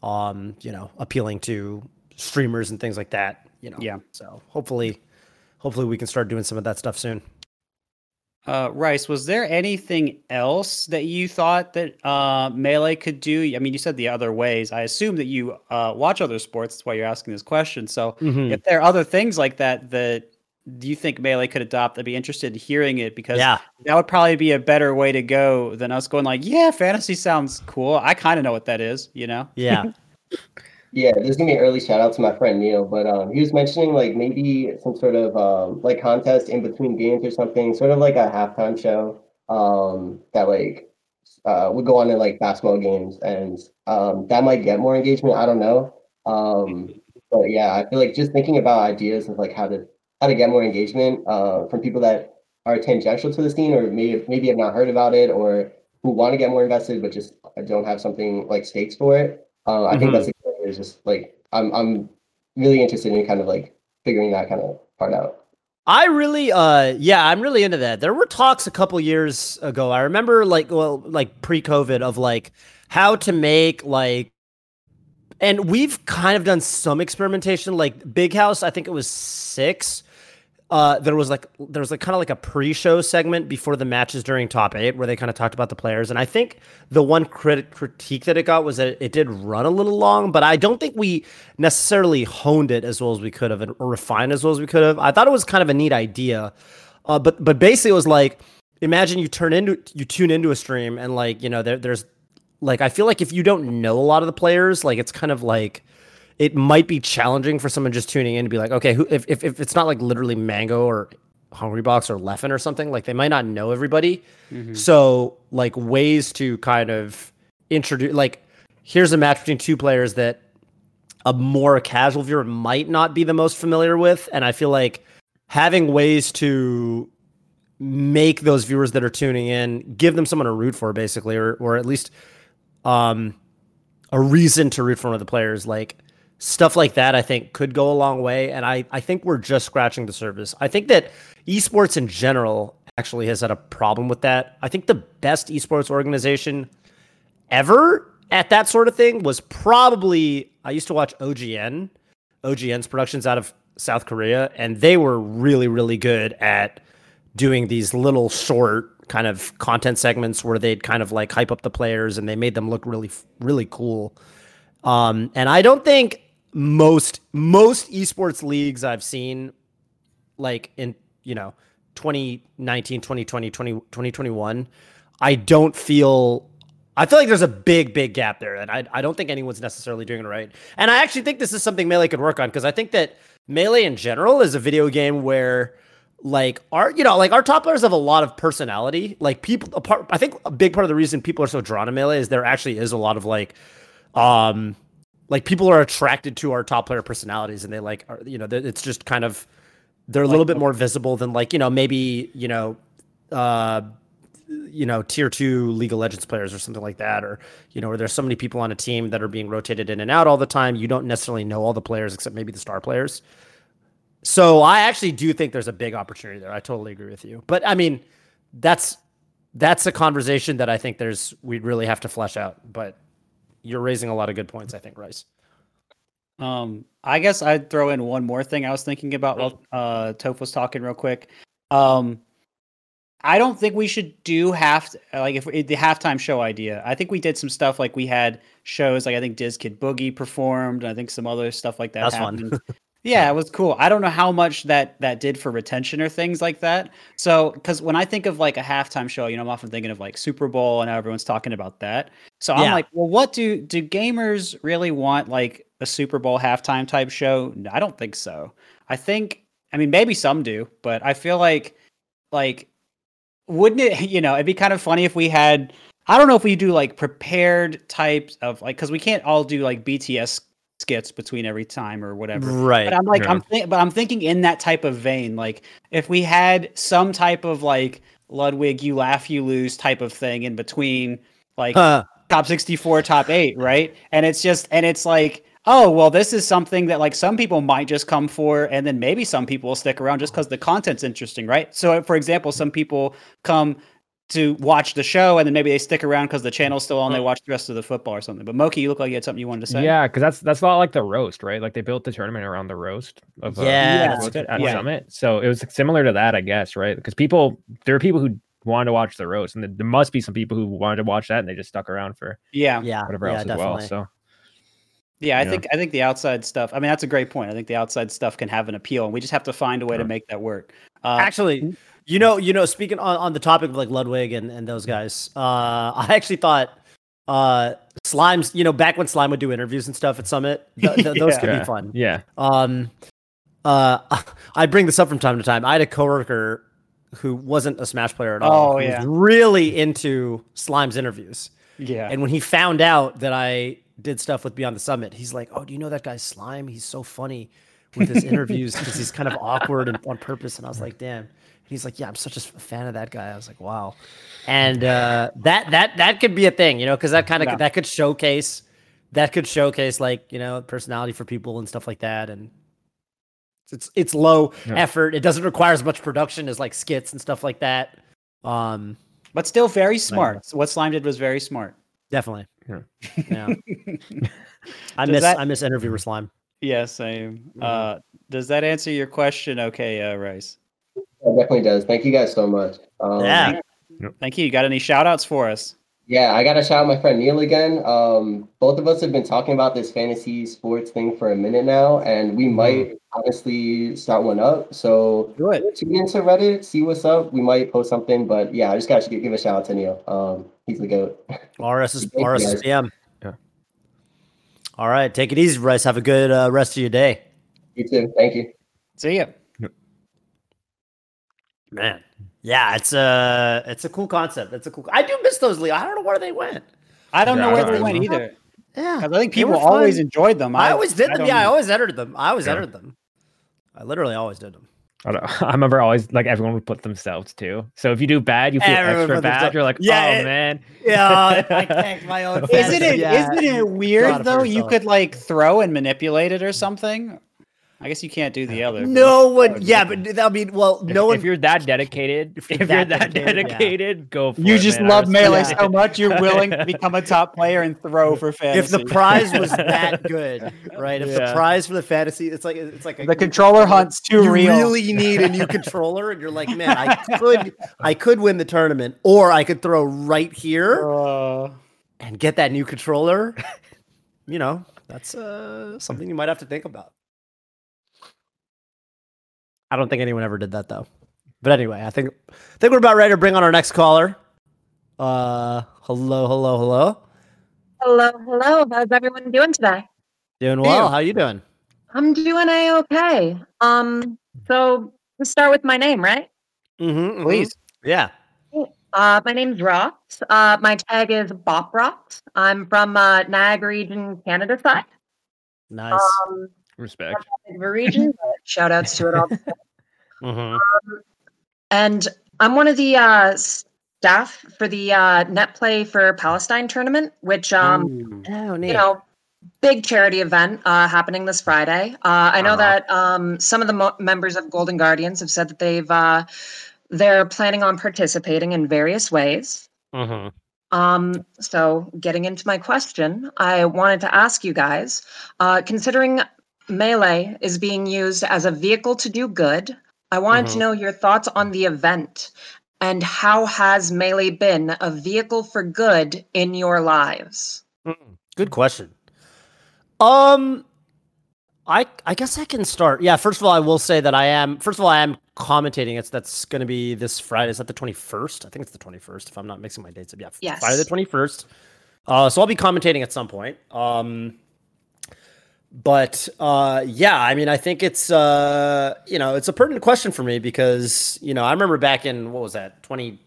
A: um, you know, appealing to streamers and things like that. You know,
B: Yeah.
A: So hopefully, hopefully we can start doing some of that stuff soon.
B: Uh, Rice, was there anything else that you thought that uh, Melee could do? I mean, you said the other ways. I assume that you uh, watch other sports. That's why you're asking this question. So,
A: Mhm.
B: if there are other things like that that do you think Melee could adopt, I'd be interested in hearing it because
A: Yeah.
B: that would probably be a better way to go than us going like, yeah, fantasy sounds cool. I kind of know what that is, you know?
A: Yeah.
E: Yeah, this is gonna be an early shout out to my friend Neil, but um, he was mentioning like maybe some sort of um, like contest in between games or something, sort of like a halftime show um, that like uh, would go on in like basketball games, and um, that might get more engagement. I don't know, um, but yeah, I feel like just thinking about ideas of like how to how to get more engagement uh, from people that are tangential to the scene or maybe maybe have not heard about it or who want to get more invested but just don't have something like stakes for it. Uh, I think
A: Mhm.
E: that's it's just like I'm I'm really interested in kind of like figuring that kind of part out.
A: I really, uh, yeah, I'm really into that. There were talks a couple years ago. I remember, like, well, like pre-COVID, of like how to make like, and we've kind of done some experimentation. Like Big House, I think it was six. Uh, there was like there was like kind of like a pre-show segment before the matches during top eight where they kind of talked about the players and i think the one crit- critique that it got was that it did run a little long but i don't think we necessarily honed it as well as we could have or refined as well as we could have. I thought it was kind of a neat idea uh, but but basically it was like imagine you turn into you tune into a stream and like you know there, there's like i feel like if you don't know a lot of the players like it's kind of like it might be challenging for someone just tuning in to be like, okay, who, if, if, if it's not like literally Mango or Hungrybox or Leffen or something, like they might not know everybody. So like ways to kind of introduce, like here's a match between two players that a more casual viewer might not be the most familiar with, and I feel like having ways to make those viewers that are tuning in give them someone to root for, basically, or or at least um a reason to root for one of the players like stuff like that i think could go a long way and i i think we're just scratching the surface. I think that esports in general actually has had a problem with that. I think the best esports organization ever at that sort of thing was probably i used to watch ogn ogn's productions out of south korea and they were really really good at doing these little short kind of content segments where they'd kind of like hype up the players and they made them look really really cool. Um, and I don't think most most esports leagues I've seen like in you know 2019 2020 20, 2021 I don't feel I feel like there's a big big gap there and I I don't think anyone's necessarily doing it right. And I actually think this is something Melee could work on because I think that Melee in general is a video game where like our you know like our top players have a lot of personality like people apart i think a big part of the reason people are so drawn to melee is there actually is a lot of like um like people are attracted to our top player personalities and they like are, you know it's just kind of they're a little bit more visible than like you know maybe you know uh you know tier two league of legends players or something like that or you know where there's so many people on a team that are being rotated in and out all the time you don't necessarily know all the players except maybe the star players so I actually do think there's a big opportunity there. I totally agree with you. But I mean, that's that's a conversation that I think there's we'd really have to flesh out. But you're raising a lot of good points, I think, Rice.
B: Um, I guess I'd throw in one more thing I was thinking about while uh, Toph was talking real quick. Um, I don't think we should do half like if the halftime show idea. I think we did some stuff like we had shows like I think Diz Kid Boogie performed, and I think some other stuff like that
A: That's fun.
B: Yeah, it was cool. I don't know how much that that did for retention or things like that. So, because when I think of like a halftime show, you know, I'm often thinking of like Super Bowl and everyone's talking about that. So I'm
A: Yeah.
B: like, well, what do do gamers really want like a Super Bowl halftime type show? No, I don't think so. I think, I mean, maybe some do, but I feel like, like, wouldn't it? You know, it'd be kind of funny if we had. I don't know if we do like prepared types of like because we can't all do like BTS skits between every time or whatever.
A: Right.
B: But I'm like,
C: Yeah.
B: I'm think, but I'm thinking in that type of vein, like if we had some type of like Ludwig, you laugh, you lose type of thing in between, like
A: Huh.
B: top 64, top eight, right? And it's just, and it's like, oh, well, this is something that like some people might just come for, and then maybe some people will stick around just because the content's interesting, right? So, for example, some people come to watch the show and then maybe they stick around because the channel's still on, they watch the rest of the football or something. But Moky, you look like you had something you wanted to say.
C: Yeah, because that's that's a lot like the roast, right? Like they built the tournament around the roast of uh,
A: Yeah,
C: what's
A: that's
C: it,
A: good
C: at
B: point.
C: Summit. So it was similar to that, I guess, right? Because people there are people who wanted to watch the roast, and there must be some people who wanted to watch that, and they just stuck around for
B: Yeah.
A: Yeah.
C: whatever
A: yeah,
C: else as well. So
B: Yeah, I
C: Yeah.
B: think I think the outside stuff. I mean, that's a great point. I think the outside stuff can have an appeal, and we just have to find a way to make that work. Uh,
A: Actually, you know, you know, speaking on, on the topic of like Ludwig and, and those guys, uh, I actually thought uh Slimes, you know, back when Slime would do interviews and stuff at Summit, th- th- those
B: Yeah.
A: could be fun.
C: Yeah,
A: Um, uh, I bring this up from time to time. I had a coworker who wasn't a Smash player at all.
B: Oh,
A: who was
B: yeah.
A: really into Slime's interviews.
B: yeah,
A: And when he found out that I did stuff with Beyond the Summit, he's like, "Oh, do you know that guy Slime? He's so funny with his interviews because he's kind of awkward and on purpose." And I was like, "Damn." He's like, "Yeah, I'm such a fan of that guy." I was like, "Wow." And uh, that that that could be a thing, you know, because that kind of
B: Yeah.
A: that could showcase that could showcase like you know personality for people and stuff like that, and it's it's low
C: Yeah.
A: effort. It doesn't require as much production as like skits and stuff like that. Um,
B: but still very smart. So what Slime did was very smart.
A: definitely.
C: Yeah.
A: Yeah. I
B: Does
A: miss
B: that-
A: I miss interviewer slime.
B: Yeah, same.
A: Mhm.
B: Uh, does that answer your question? Okay, uh, Rice.
E: It definitely does. Thank you guys so much. Um,
A: Yeah.
B: Thank you. You got any shout outs for us?
E: Yeah, I gotta shout out my friend Neil again. Um, both of us have been talking about this fantasy sports thing for a minute now, and we might honestly start one up. So
B: Do it.
E: tune into Reddit, see what's up. We might post something, but yeah, I just gotta give a shout out to Neil. Um, he's the goat.
A: RS
E: is you, guys.
A: RSPM.
C: Yeah.
A: All right, take it easy, Rice. Have a good uh, rest of your day,
E: You too. Thank you.
B: See ya.
A: Man. Yeah, it's a it's a cool concept. It's a cool. I do miss those, Leo. I don't know where they went.
B: I don't
C: Yeah,
B: know where
C: don't
B: they went
C: know.
B: either.
A: Yeah,
B: 'Cause I think people always enjoyed them.
A: I, always did them.
B: don't
A: Yeah, I always edited them. I always
C: Yeah.
A: entered them. I literally always did them.
C: I, don't, I remember always like everyone would put themselves too. So if you do bad, you feel
A: Everyone
C: extra
A: put themselves-
C: bad. You're like,
A: Yeah,
C: oh
A: it-
C: man.
A: Yeah, oh, I tanked my own.
B: Isn't it?
A: Yeah.
B: not it weird though? You could like throw and manipulate it or something. I guess you can't do the other.
A: No one. Yeah, but I mean, well,
C: If,
A: no one.
C: if you're that dedicated, if
A: you're
C: you're,
A: that
C: that,
A: dedicated, yeah.
C: go for
B: You
C: it.
B: You just
C: man.
B: Love
C: respect
B: melee
A: Yeah.
B: so much you're willing to become a top player and throw for fantasy.
A: if the prize was that good, right? If the prize for the fantasy, it's like it's like a,
B: the controller hunt's too
A: you
B: real.
A: You really need a new controller, and you're like, man, I could, I could win the tournament, or I could throw right here
B: Uh,
A: and get that new controller. You know, that's uh, something you might have to think about. I don't think anyone ever did that though. But anyway, I think I think we're about ready to bring on our next caller. Uh, hello, hello, hello.
F: Hello, hello. How's everyone doing today?
A: Doing well. How are you doing?
F: I'm doing a okay. Um, so let's start with my name, right?
A: Mm-hmm,
B: please.
A: Yeah.
F: Uh, my name's Rox. Uh, my tag is Bop Rox. I'm from uh, Niagara region, Canada side.
A: Nice.
F: Um,
C: Respect.
F: big of a region. but shout outs to it all.
A: Mm-hmm.
F: And I'm one of the uh, staff for the uh, Net Play for Palestine tournament, which um,
A: Oh,
F: you know, big charity event uh, happening this Friday. Uh, I know
C: Uh-huh.
F: that um, some of the mo- members of Golden Guardians have said that they've uh, they're planning on participating in various ways.
A: Mm-hmm.
F: Um, so, getting into my question, I wanted to ask you guys, uh, considering Melee is being used as a vehicle to do good, I wanted
A: Mhm.
F: to know your thoughts on the event and how has Melee been a vehicle for good in your lives?
A: Good question. Um, I I guess I can start. Yeah, first of all, I will say that I am. First of all, I am commentating. It's that's going to be this Friday. Is that the twenty first? I think it's the twenty first. If I'm not mixing my dates up, yeah,
F: Yes.
A: Friday the twenty first. Uh, so I'll be commentating at some point. Um, but uh, yeah, I mean, I think it's uh, you know, it's a pertinent question for me because you know, I remember back in what was that twenty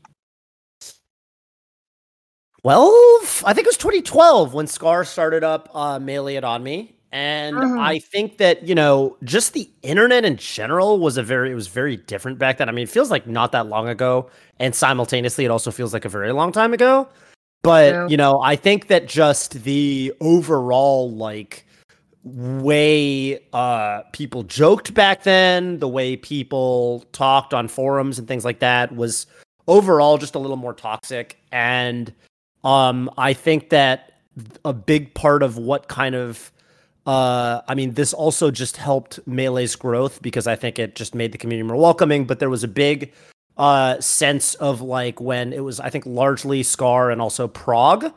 A: twelve? i think it was 2012 when scar started up uh melee it on me and
F: Mhm.
A: i think that you know just the internet in general was a very it was very different back then i mean it feels like not that long ago and simultaneously it also feels like a very long time ago but
F: True.
A: you know i think that just the overall like way uh people joked back then the way people talked on forums and things like that was overall just a little more toxic. And um i think that a big part of what kind of uh i mean this also just helped melee's growth because i think it just made the community more welcoming. But there was a big uh sense of like when it was i think largely scar and also Prog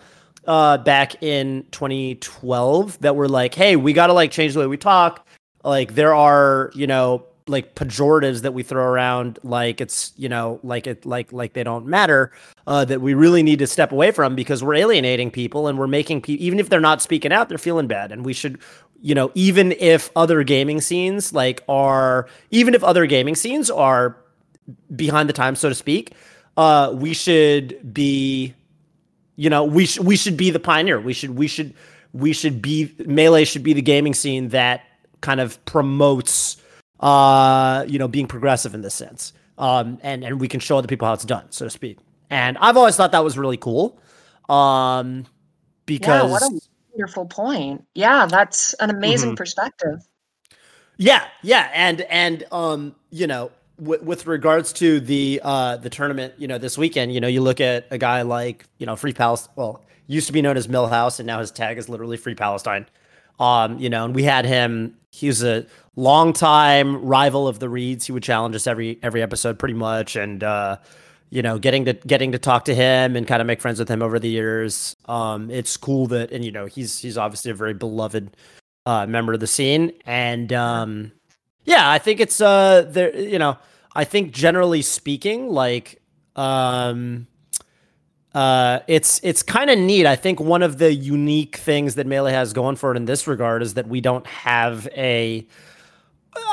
A: uh back in 2012 that were like hey we got to like change the way we talk. Like there are you know like pejoratives that we throw around like it's you know like it like like they don't matter uh that we really need to step away from because we're alienating people and we're making people even if they're not speaking out they're feeling bad. And we should you know even if other gaming scenes like are even if other gaming scenes are behind the times so to speak uh we should be you know we sh- we should be the pioneer we should we should we should be melee should be the gaming scene that kind of promotes uh you know being progressive in this sense um and and we can show other people how it's done so to speak and i've always thought that was really cool um because
F: Yeah, what a wonderful point. Yeah, that's an amazing
A: Mhm.
F: perspective.
A: Yeah, yeah, and and um, you know, with regards to the uh the tournament, you know, this weekend, you know, you look at a guy like you know Free Palestine. Well, used to be known as Millhouse, and now his tag is literally Free Palestine. Um, you know, and we had him. He was a longtime rival of the Reeds. He would challenge us every every episode, pretty much, and uh, you know, getting to getting to talk to him and kind of make friends with him over the years. Um, it's cool that, and you know, he's he's obviously a very beloved uh, member of the scene, and um, yeah, I think it's uh, there. You know, I think generally speaking, like um, uh, it's it's kind of neat. I think one of the unique things that Melee has going for it in this regard is that we don't have a.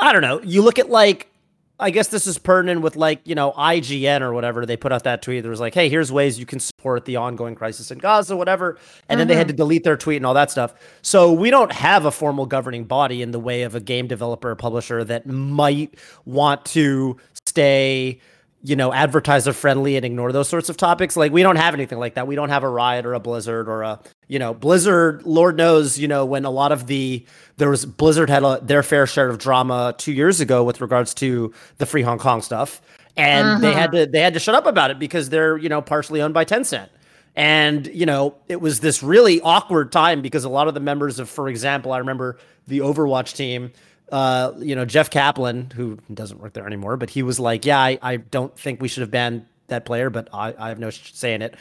A: I don't know. You look at like. I guess this is pertinent with like, you know, IGN or whatever. They put out that tweet. There was like, hey, here's ways you can support the ongoing crisis in Gaza, whatever. And then they had mm-hmm. to delete their tweet and all that stuff. So we don't have a formal governing body in the way of a game developer or publisher that might want to stay, you know, advertiser friendly and ignore those sorts of topics. Like we don't have anything like that. We don't have a Riot or a Blizzard or a, you know, Blizzard. Lord knows, you know, when a lot of the there was Blizzard had a, their fair share of drama two years ago with regards to the Free Hong Kong stuff, and they had mm-hmm. to they had to shut up about it because they're you know partially owned by Tencent. And you know, it was this really awkward time because a lot of the members of, for example, I remember the Overwatch team uh, you know, Jeff Kaplan, who doesn't work there anymore, but he was like, yeah, I, I don't think we should have banned that player, but I, I have no say in it.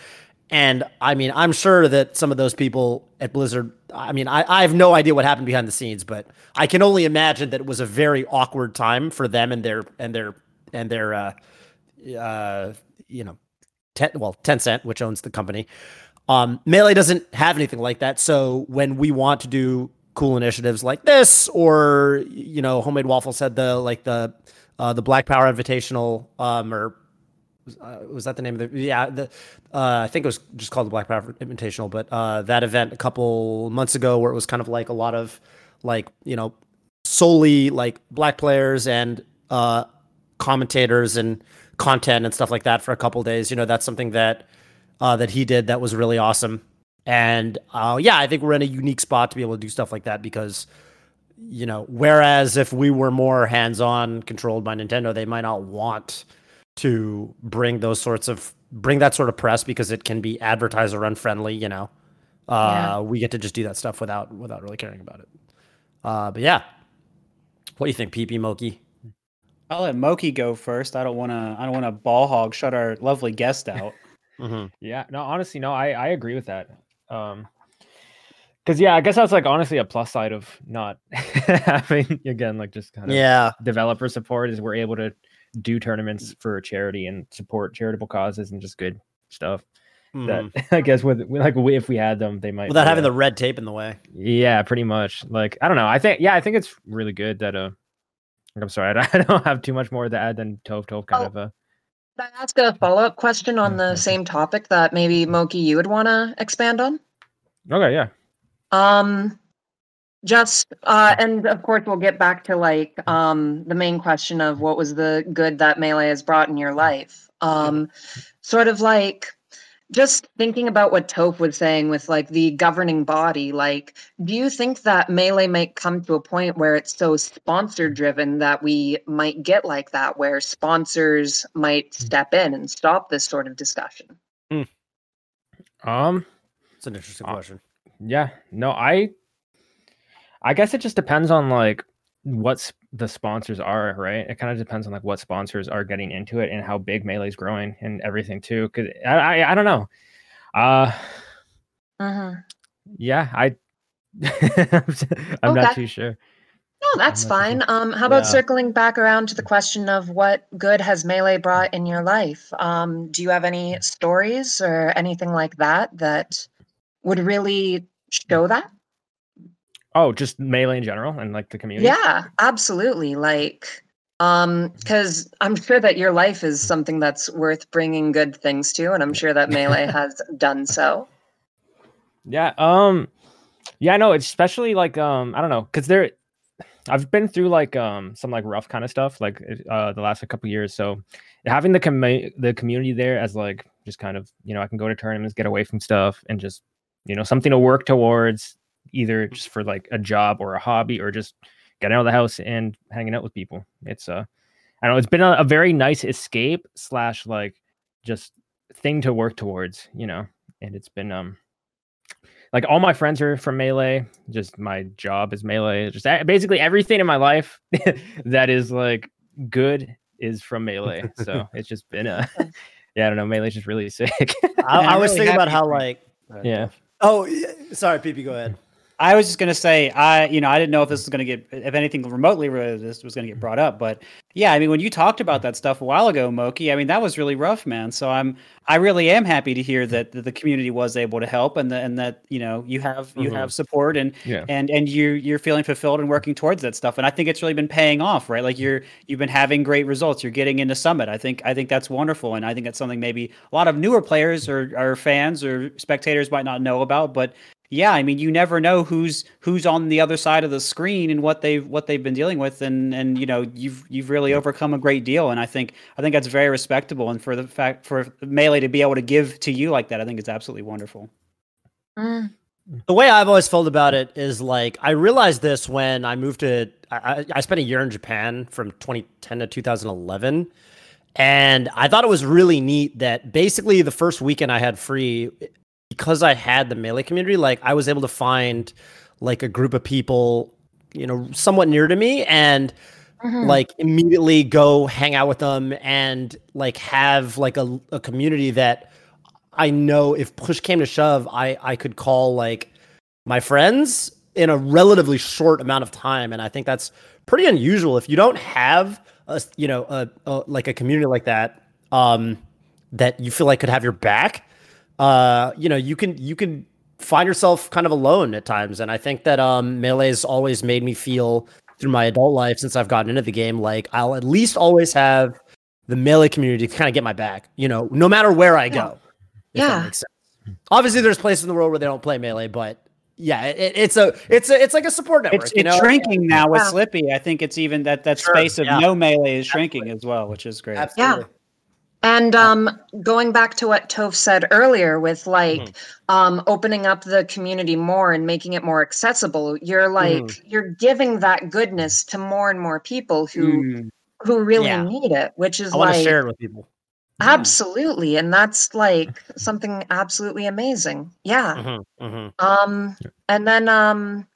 A: And I mean, I'm sure that some of those people at Blizzard, I mean, I, I have no idea what happened behind the scenes, but I can only imagine that it was a very awkward time for them and their, and their, and their, uh, uh, you know, ten, well, Tencent, which owns the company. Um, Melee doesn't have anything like that. So when we want to do cool initiatives like this, or you know, Homemade Waffles had the like the uh, the Black Power Invitational, um, or uh, was that the name of the? Yeah, the uh, I think it was just called the Black Power Invitational, but uh, that event a couple months ago where it was kind of like a lot of like you know solely like black players and uh, commentators and content and stuff like that for a couple days. You know, that's something that uh, that he did that was really awesome. And uh, yeah, I think we're in a unique spot to be able to do stuff like that because, you know, whereas if we were more hands on controlled by Nintendo, they might not want to bring those sorts of bring that sort of press because it can be advertiser unfriendly, you know. Uh,
F: Yeah.
A: we get to just do that stuff without without really caring about it. Uh, but yeah. What do you think, PP Moky?
B: I'll let Moky go first. I don't want to. I don't want to ball hog shut our lovely guest out.
A: Mm-hmm.
C: Yeah, no, honestly, no, I I agree with that. Um, Because yeah, I guess that's like honestly a plus side of not having again like just kind of
A: Yeah.
C: developer support is we're able to do tournaments for charity and support charitable causes and just good stuff.
A: Mhm.
C: That I guess with with, like if we had them, they might
A: Without having the red tape in the way.
C: yeah, pretty much. Like I don't know. I think yeah, I think it's really good that uh. I'm sorry, I don't- I don't have too much more to add than Toph Toph kind
F: Oh.
C: of uh
F: Can I ask a follow up question on the same topic that maybe Moky you would want to expand on?
C: Okay, yeah.
F: Um, just uh, and of course we'll get back to like um the main question of what was the good that melee has brought in your life. Um, sort of like just thinking about what Toph was saying with like the governing body. Like, do you think that melee might come to a point where it's so sponsor driven that we might get like that, where sponsors might step in and stop this sort of discussion?
C: Um
A: It's an interesting
C: Uh,
A: question.
C: Yeah, no, I I guess it just depends on like what the sponsors are, right? It kind of depends on like what sponsors are getting into it and how big Melee's growing and everything too. Cause I I, I don't know. Uh
F: Mm-hmm.
C: yeah, I I'm not too sure.
F: No, that's fine.
C: sure.
F: Um, how about
C: Yeah.
F: circling back around to the question of what good has melee brought in your life? Um, do you have any stories or anything like that that would really show that?
C: Oh, just melee in general and like the community.
F: Yeah, absolutely. Like, um, because I'm sure that your life is something that's worth bringing good things to, and I'm sure that melee has done so.
C: Yeah. Um. Yeah. No. It's especially like um. I don't know because there. I've been through like um some like rough kind of stuff like uh the last couple years. So having the commu- the community there as like just kind of you know I can go to tournaments, get away from stuff, and just you know something to work towards, either just for like a job or a hobby or just getting out of the house and hanging out with people. It's uh I don't know. It's been a, a very nice escape slash like just thing to work towards. You know, and it's been um like all my friends are from melee just my job is melee just basically everything in my life that is like good is from melee so it's just been a yeah i don't know melee's just really sick
A: I, I was
B: really
A: thinking about how like.
C: yeah
A: Oh, sorry, PP. Go ahead.
B: I was just gonna say, I you know, I didn't know if this was gonna get, if anything remotely related to this was gonna get brought up, but yeah, I mean, when you talked about that stuff a while ago, Moky, I mean, that was really rough, man. So I'm, I really am happy to hear that the, the community was able to help, and the, and that you know you have you
A: Mhm.
B: have support, and
C: yeah
B: and and you you're feeling fulfilled and working towards that stuff, and I think it's really been paying off, right? Like you're you've been having great results. You're getting into Summit. I think I think that's wonderful, and I think that's something maybe a lot of newer players or, or fans or spectators might not know about, but yeah, I mean, you never know who's who's on the other side of the screen and what they've what they've been dealing with, and and you know, you've you've really overcome a great deal, and I think I think that's very respectable, and for the fact for melee to be able to give to you like that, I think it's absolutely wonderful.
F: Mm,
A: The way I've always felt about it is like I realized this when I moved to. I, I- I spent a year in Japan from 2010 to 2011, and I thought it was really neat that basically the first weekend I had free because I had the melee community. Like I was able to find like a group of people, you know, somewhat near to me, and
F: mhm.
A: like immediately go hang out with them and like have like a, a community that I know if push came to shove, I I could call like my friends in a relatively short amount of time, and I think that's pretty unusual. If you don't have a you know a, a like a community like that, um, that you feel like could have your back, uh, you know you can you can find yourself kind of alone at times, and I think that um melee's always made me feel through my adult life since I've gotten into the game like I'll at least always have the melee community to kind of get my back, you know, no matter where I go. if that
F: Yeah.
A: makes sense. Obviously, there's places in the world where they don't play melee, but yeah, it, it's a it's a it's like a support network.
B: It's
A: you
B: it's
A: know?
B: shrinking now with
F: Yeah.
B: Slippi. I think it's even that that
A: Sure,
B: space of
A: yeah.
B: no melee is shrinking as well, which is great.
A: Absolutely.
F: And um, going back to what Toph said earlier, with like
A: Mm-hmm.
F: um, opening up the community more and making it more accessible, you're like
A: Mm-hmm.
F: you're giving that goodness to more and more people who
B: Mm.
F: who really
A: Yeah.
F: need it, which is
A: I want to
F: like
A: share it with people.
F: absolutely, and that's like something absolutely amazing. Yeah.
A: Mhm, mhm.
F: Um, and then um,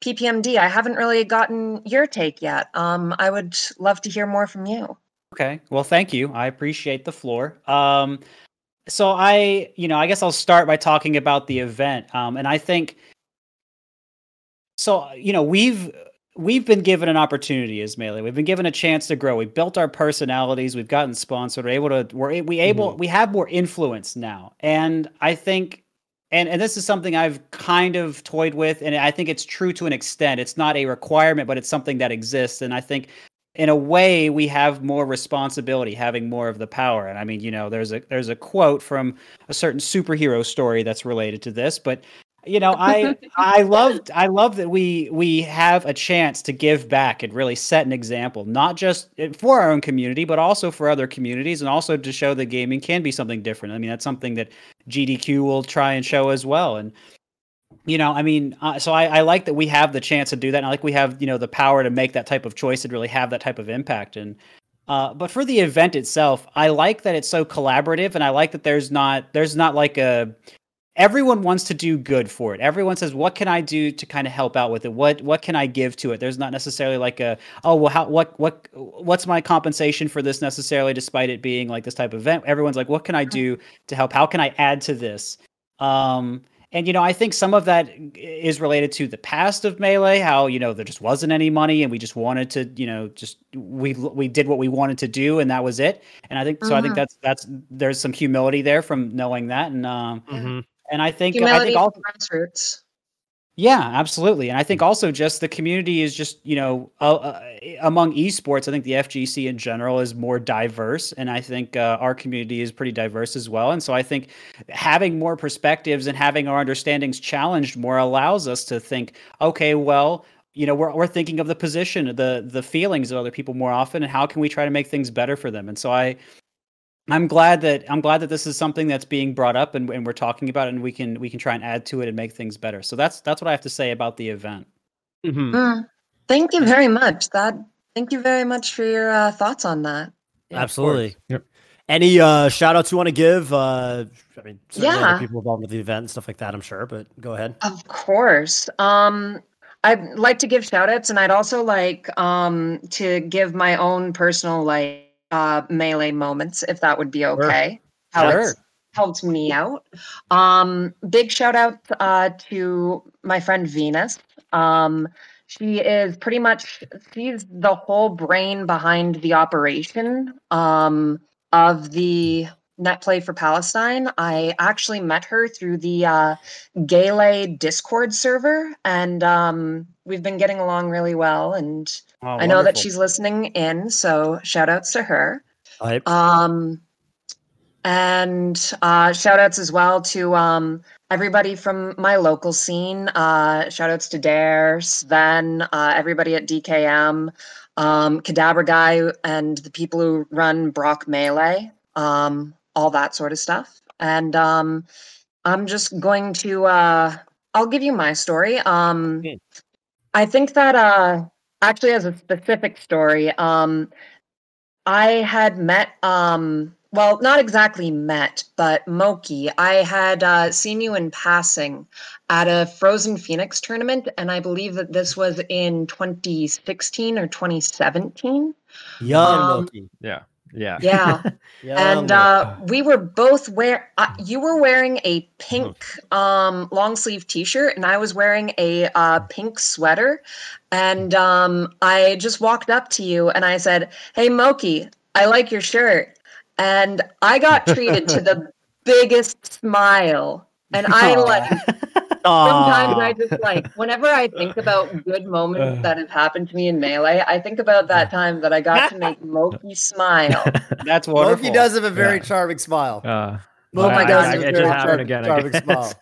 F: PPMD, I haven't really gotten your take yet. Um, I would love to hear more from you.
B: Okay. Well, thank you. I appreciate the floor. Um, so I, you know, I guess I'll start by talking about the event. Um, and I think so you know we've we've been given an opportunity as melee we've been given a chance to grow we built our personalities we've gotten sponsored we're able to we're we able
A: Mhm.
B: we have more influence now and i think and and this is something i've kind of toyed with and i think it's true to an extent it's not a requirement but it's something that exists and i think in a way we have more responsibility having more of the power. And i mean you know there's a there's a quote from a certain superhero story that's related to this but you know i i love i love that we we have a chance to give back and really set an example not just eh, for our own community but also for other communities and also to show that gaming can be something different. I mean that's something that gdq will try and show as well. And you know i mean uh, so I, I like that we have the chance to do that and i like we have you know the power to make that type of choice and really have that type of impact. And uh, but for the event itself i like that it's so collaborative and i like that there's not there's not like a everyone wants to do good for it. Everyone says what can i do to kind of help out with it? What what can i give to it? There's not necessarily like a oh well how what what what's my compensation for this necessarily despite it being like this type of event? Everyone's like what can i do to help? How can i add to this? Um and you know i think some of that is related to the past of melee how you know there just wasn't any money and we just wanted to you know just we we did what we wanted to do and that was it and i think so i think
F: Mhm.
B: that's that's there's some humility there from knowing that and um
C: Mhm.
B: and i think i think all
F: grassroots.
B: Yeah, absolutely. And I think also just the community is just, you know, uh, uh, among esports, I think the FGC in general is more diverse. And I think uh, our community is pretty diverse as well. And so I think having more perspectives and having our understandings challenged more allows us to think, okay, well, you know, we're, we're thinking of the position, the the feelings of other people more often, and how can we try to make things better for them? And so I, I'm glad that I'm glad that this is something that's being brought up and, and we're talking about it and we can we can try and add to it and make things better. So that's that's what I have to say about the event.
C: Mhm.
F: Mm. Thank you very much. That thank you very much for your uh, thoughts on that.
C: Yeah,
A: Absolutely.
C: Yep.
A: Any uh, shout outs you want to give? Uh, I mean,
F: Yeah.
A: people involved with the event and stuff like that, I'm sure, but go ahead.
F: Of course. Um, I'd like to give shout outs and I'd also like um, to give my own personal like uh, melee moments, if that would be okay. How
B: Sure.
F: it's helped me out. Um, big shout out uh, to my friend Venus. Um, she is pretty much she's the whole brain behind the operation um, of the net play for Palestine. I actually met her through the uh, Gale Discord server, and um, we've been getting along really well. And
B: Oh,
F: I know that she's listening in, so shout outs to her.
A: Hype.
F: Um, and uh, shout outs as well to um, everybody from my local scene. Uh, shout outs to Dare, Sven, uh, everybody at DKM, um, Cadabra Guy, and the people who run Brock Melee, um, all that sort of stuff. And um, I'm just going to, uh, I'll give you my story. Um,
C: Okay.
F: I think that uh, actually, as a specific story, um, I had met, um, well, not exactly met, but Moky. I had uh, seen you in passing at a Frozen Phoenix tournament, and I believe that this was in 2016 or 2017.
A: Young
F: um,
A: Loki.
C: Yeah. Yeah.
F: Yeah.
A: Young
F: and uh, we were both wear. Uh, you were wearing a pink um, long sleeve t shirt, and I was wearing a uh, pink sweater. And um, I just walked up to you and I said, "Hey, Moky, I like your shirt." And I got treated to the biggest smile. And I
B: Aw.
F: like sometimes I just like whenever I think about good moments that have happened to me in melee, I think about that time that I got to make Loki smile.
B: That's wonderful.
A: Loki does have a very
C: Yeah.
A: charming smile.
C: Uh,
F: Oh my
C: I-
F: God,
C: it
F: very
C: just happened
A: charming-
C: again. I
A: charming smile.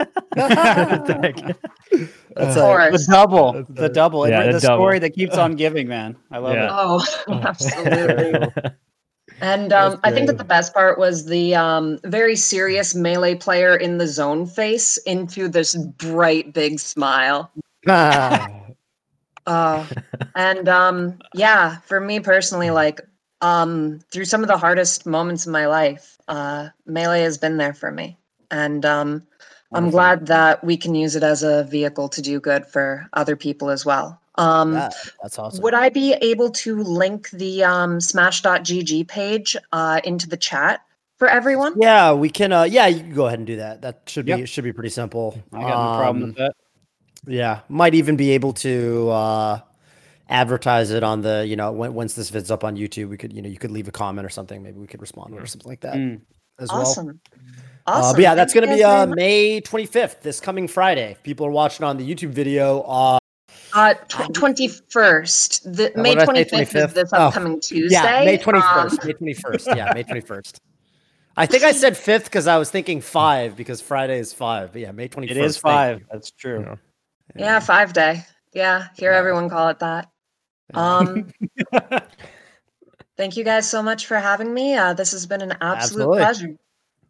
A: That's
F: Of
A: a-
F: course.
B: the double,
A: That's
B: the double,
C: Yeah,
B: the,
C: the
B: story that keeps on giving, man. I love
C: Yeah.
B: it.
F: Oh, absolutely. And um, I think that the best part was the um, very serious melee player in the zone face into this bright big smile.
A: Ah.
F: Uh, and um, yeah, for me personally, like um, through some of the hardest moments in my life, uh, melee has been there for me. And um, I'm glad that we can use it as a vehicle to do good for other people as well. Um,
A: Yeah, that's awesome.
F: Would I be able to link the um, smash.gg page uh, into the chat for everyone?
A: yeah, we can. Uh, yeah, you can go ahead and do that. That should be
B: Yep.
A: should be pretty simple.
B: I got no problem
A: Um,
B: with that.
A: Yeah, might even be able to uh, advertise it on the you know when, once this vid's up on YouTube, we could you know you could leave a comment or something. Maybe we could respond or something like that
B: Mm.
A: as well.
F: Awesome.
A: Uh,
F: Awesome.
A: but yeah, that's going to be uh. May 25th, this coming Friday. If people are watching on the YouTube video, uh,
F: Uh, twenty first. The
A: Uh,
F: May
A: what did I
F: twenty
A: say,
F: fifth is
A: 25th?
F: this
A: Oh,
F: upcoming Tuesday.
A: yeah, May
F: Um,
A: 21st. May 21st. Yeah, May 21st. I think I said fifth because I was thinking five because Friday is five. But yeah, May 21st.
B: It is five.
A: you.
B: That's true.
C: Yeah.
F: yeah, five day. Yeah, hear
A: Yeah.
F: everyone call it that. Um, thank you guys so much for having me. Uh, this has been an absolute
A: Absolutely.
F: pleasure.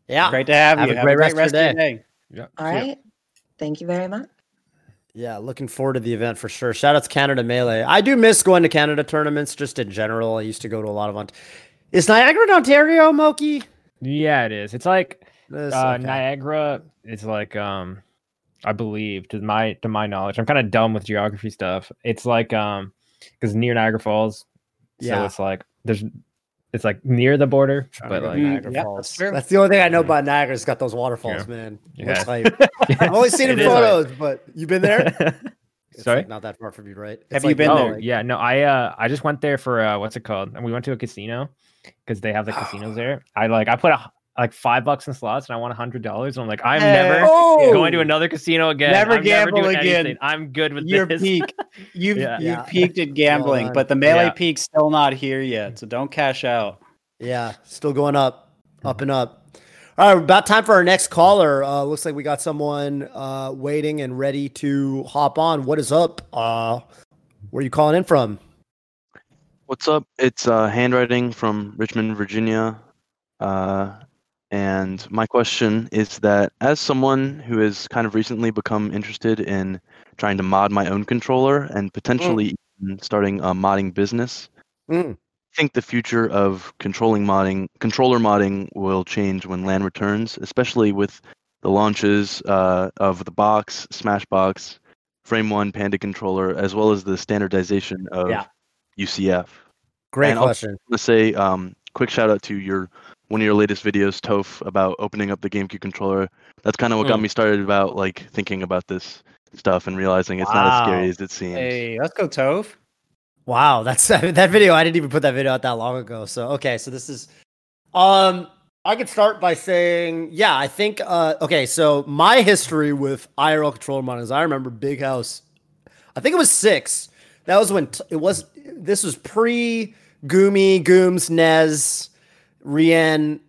A: Yeah.
B: Great to have,
A: Have
B: you.
A: a
B: Have
A: great
B: a great
A: rest
B: rest
A: of your
B: of your day.
C: Yeah.
F: All right. Thank you very much.
A: Yeah, looking forward to the event for sure. Shout out to Canada Melee. I do miss going to Canada tournaments just in general. I used to go to a lot of Ont- Is Niagara in Ontario, Moky?
C: Yeah, it is. It's like
A: This-
C: uh,
A: okay.
C: Niagara is like um I believe to my to my knowledge. I'm kind of dumb with geography stuff. It's like um because near Niagara Falls. So
A: Yeah.
C: it's like there's it's like near the border,
A: Trying
C: but like
B: Mm,
A: Niagara
B: yeah,
A: Falls.
B: that's.
A: That's the only thing I know about Niagara. It's got those waterfalls,
C: Yeah.
A: man.
C: Yeah.
A: Looks hype. I've only seen it
C: It
A: in
C: is hype.
A: photos, but you've been there. It's
C: Sorry?
A: like not that far from you, right? It's
B: Have you been
C: oh
B: there?
C: yeah, no, I uh I just went there for uh what's it called? And we went to a casino because they have the casinos there. I like I put a, like five bucks in slots and I want a hundred dollars. And I'm like, I'm
B: Hey.
C: never
A: Oh!
C: going to another casino again.
B: Never
C: I'm
B: gamble
C: doing
B: again.
C: anything. I'm good with
B: You're
C: this.
B: peak. You've
C: Yeah.
B: you've
A: Yeah.
B: peaked at gambling, but the melee
C: Yeah.
B: peak's still not here yet. So don't cash out.
A: Yeah, still going up, up and up. All right, about time for our next caller. Uh, looks like we got someone uh, waiting and ready to hop on. What is up? Uh, where are you calling in from?
G: What's up? It's uh, handwriting from Richmond, Virginia. And my question is that as someone who has kind of recently become interested in trying to mod my own controller and potentially even starting a modding business,
A: Mm.
G: I think the future of controlling modding, controller modding will change when LAN returns, especially with the launches uh, of the box, Smashbox, Frame One, Panda controller, as well as the standardization of
A: Yeah.
G: UCF.
A: Great
G: And I'll-
A: question.
G: to say um, quick shout out to your one of your latest videos, Toph, about opening up the GameCube controller. That's kind of what got
C: Mm.
G: me started about like thinking about this stuff and realizing it's not as scary as it seems.
B: Hey, let's go, Toph.
A: Wow, that's that video. I didn't even put that video out that long ago. So okay, so this is um I could start by saying, yeah, I think uh okay, so my history with IRL controller modding is I remember Big House. I think it was 6. That was when t- it was this was pre Gumi, Gooms, Nez, Rien,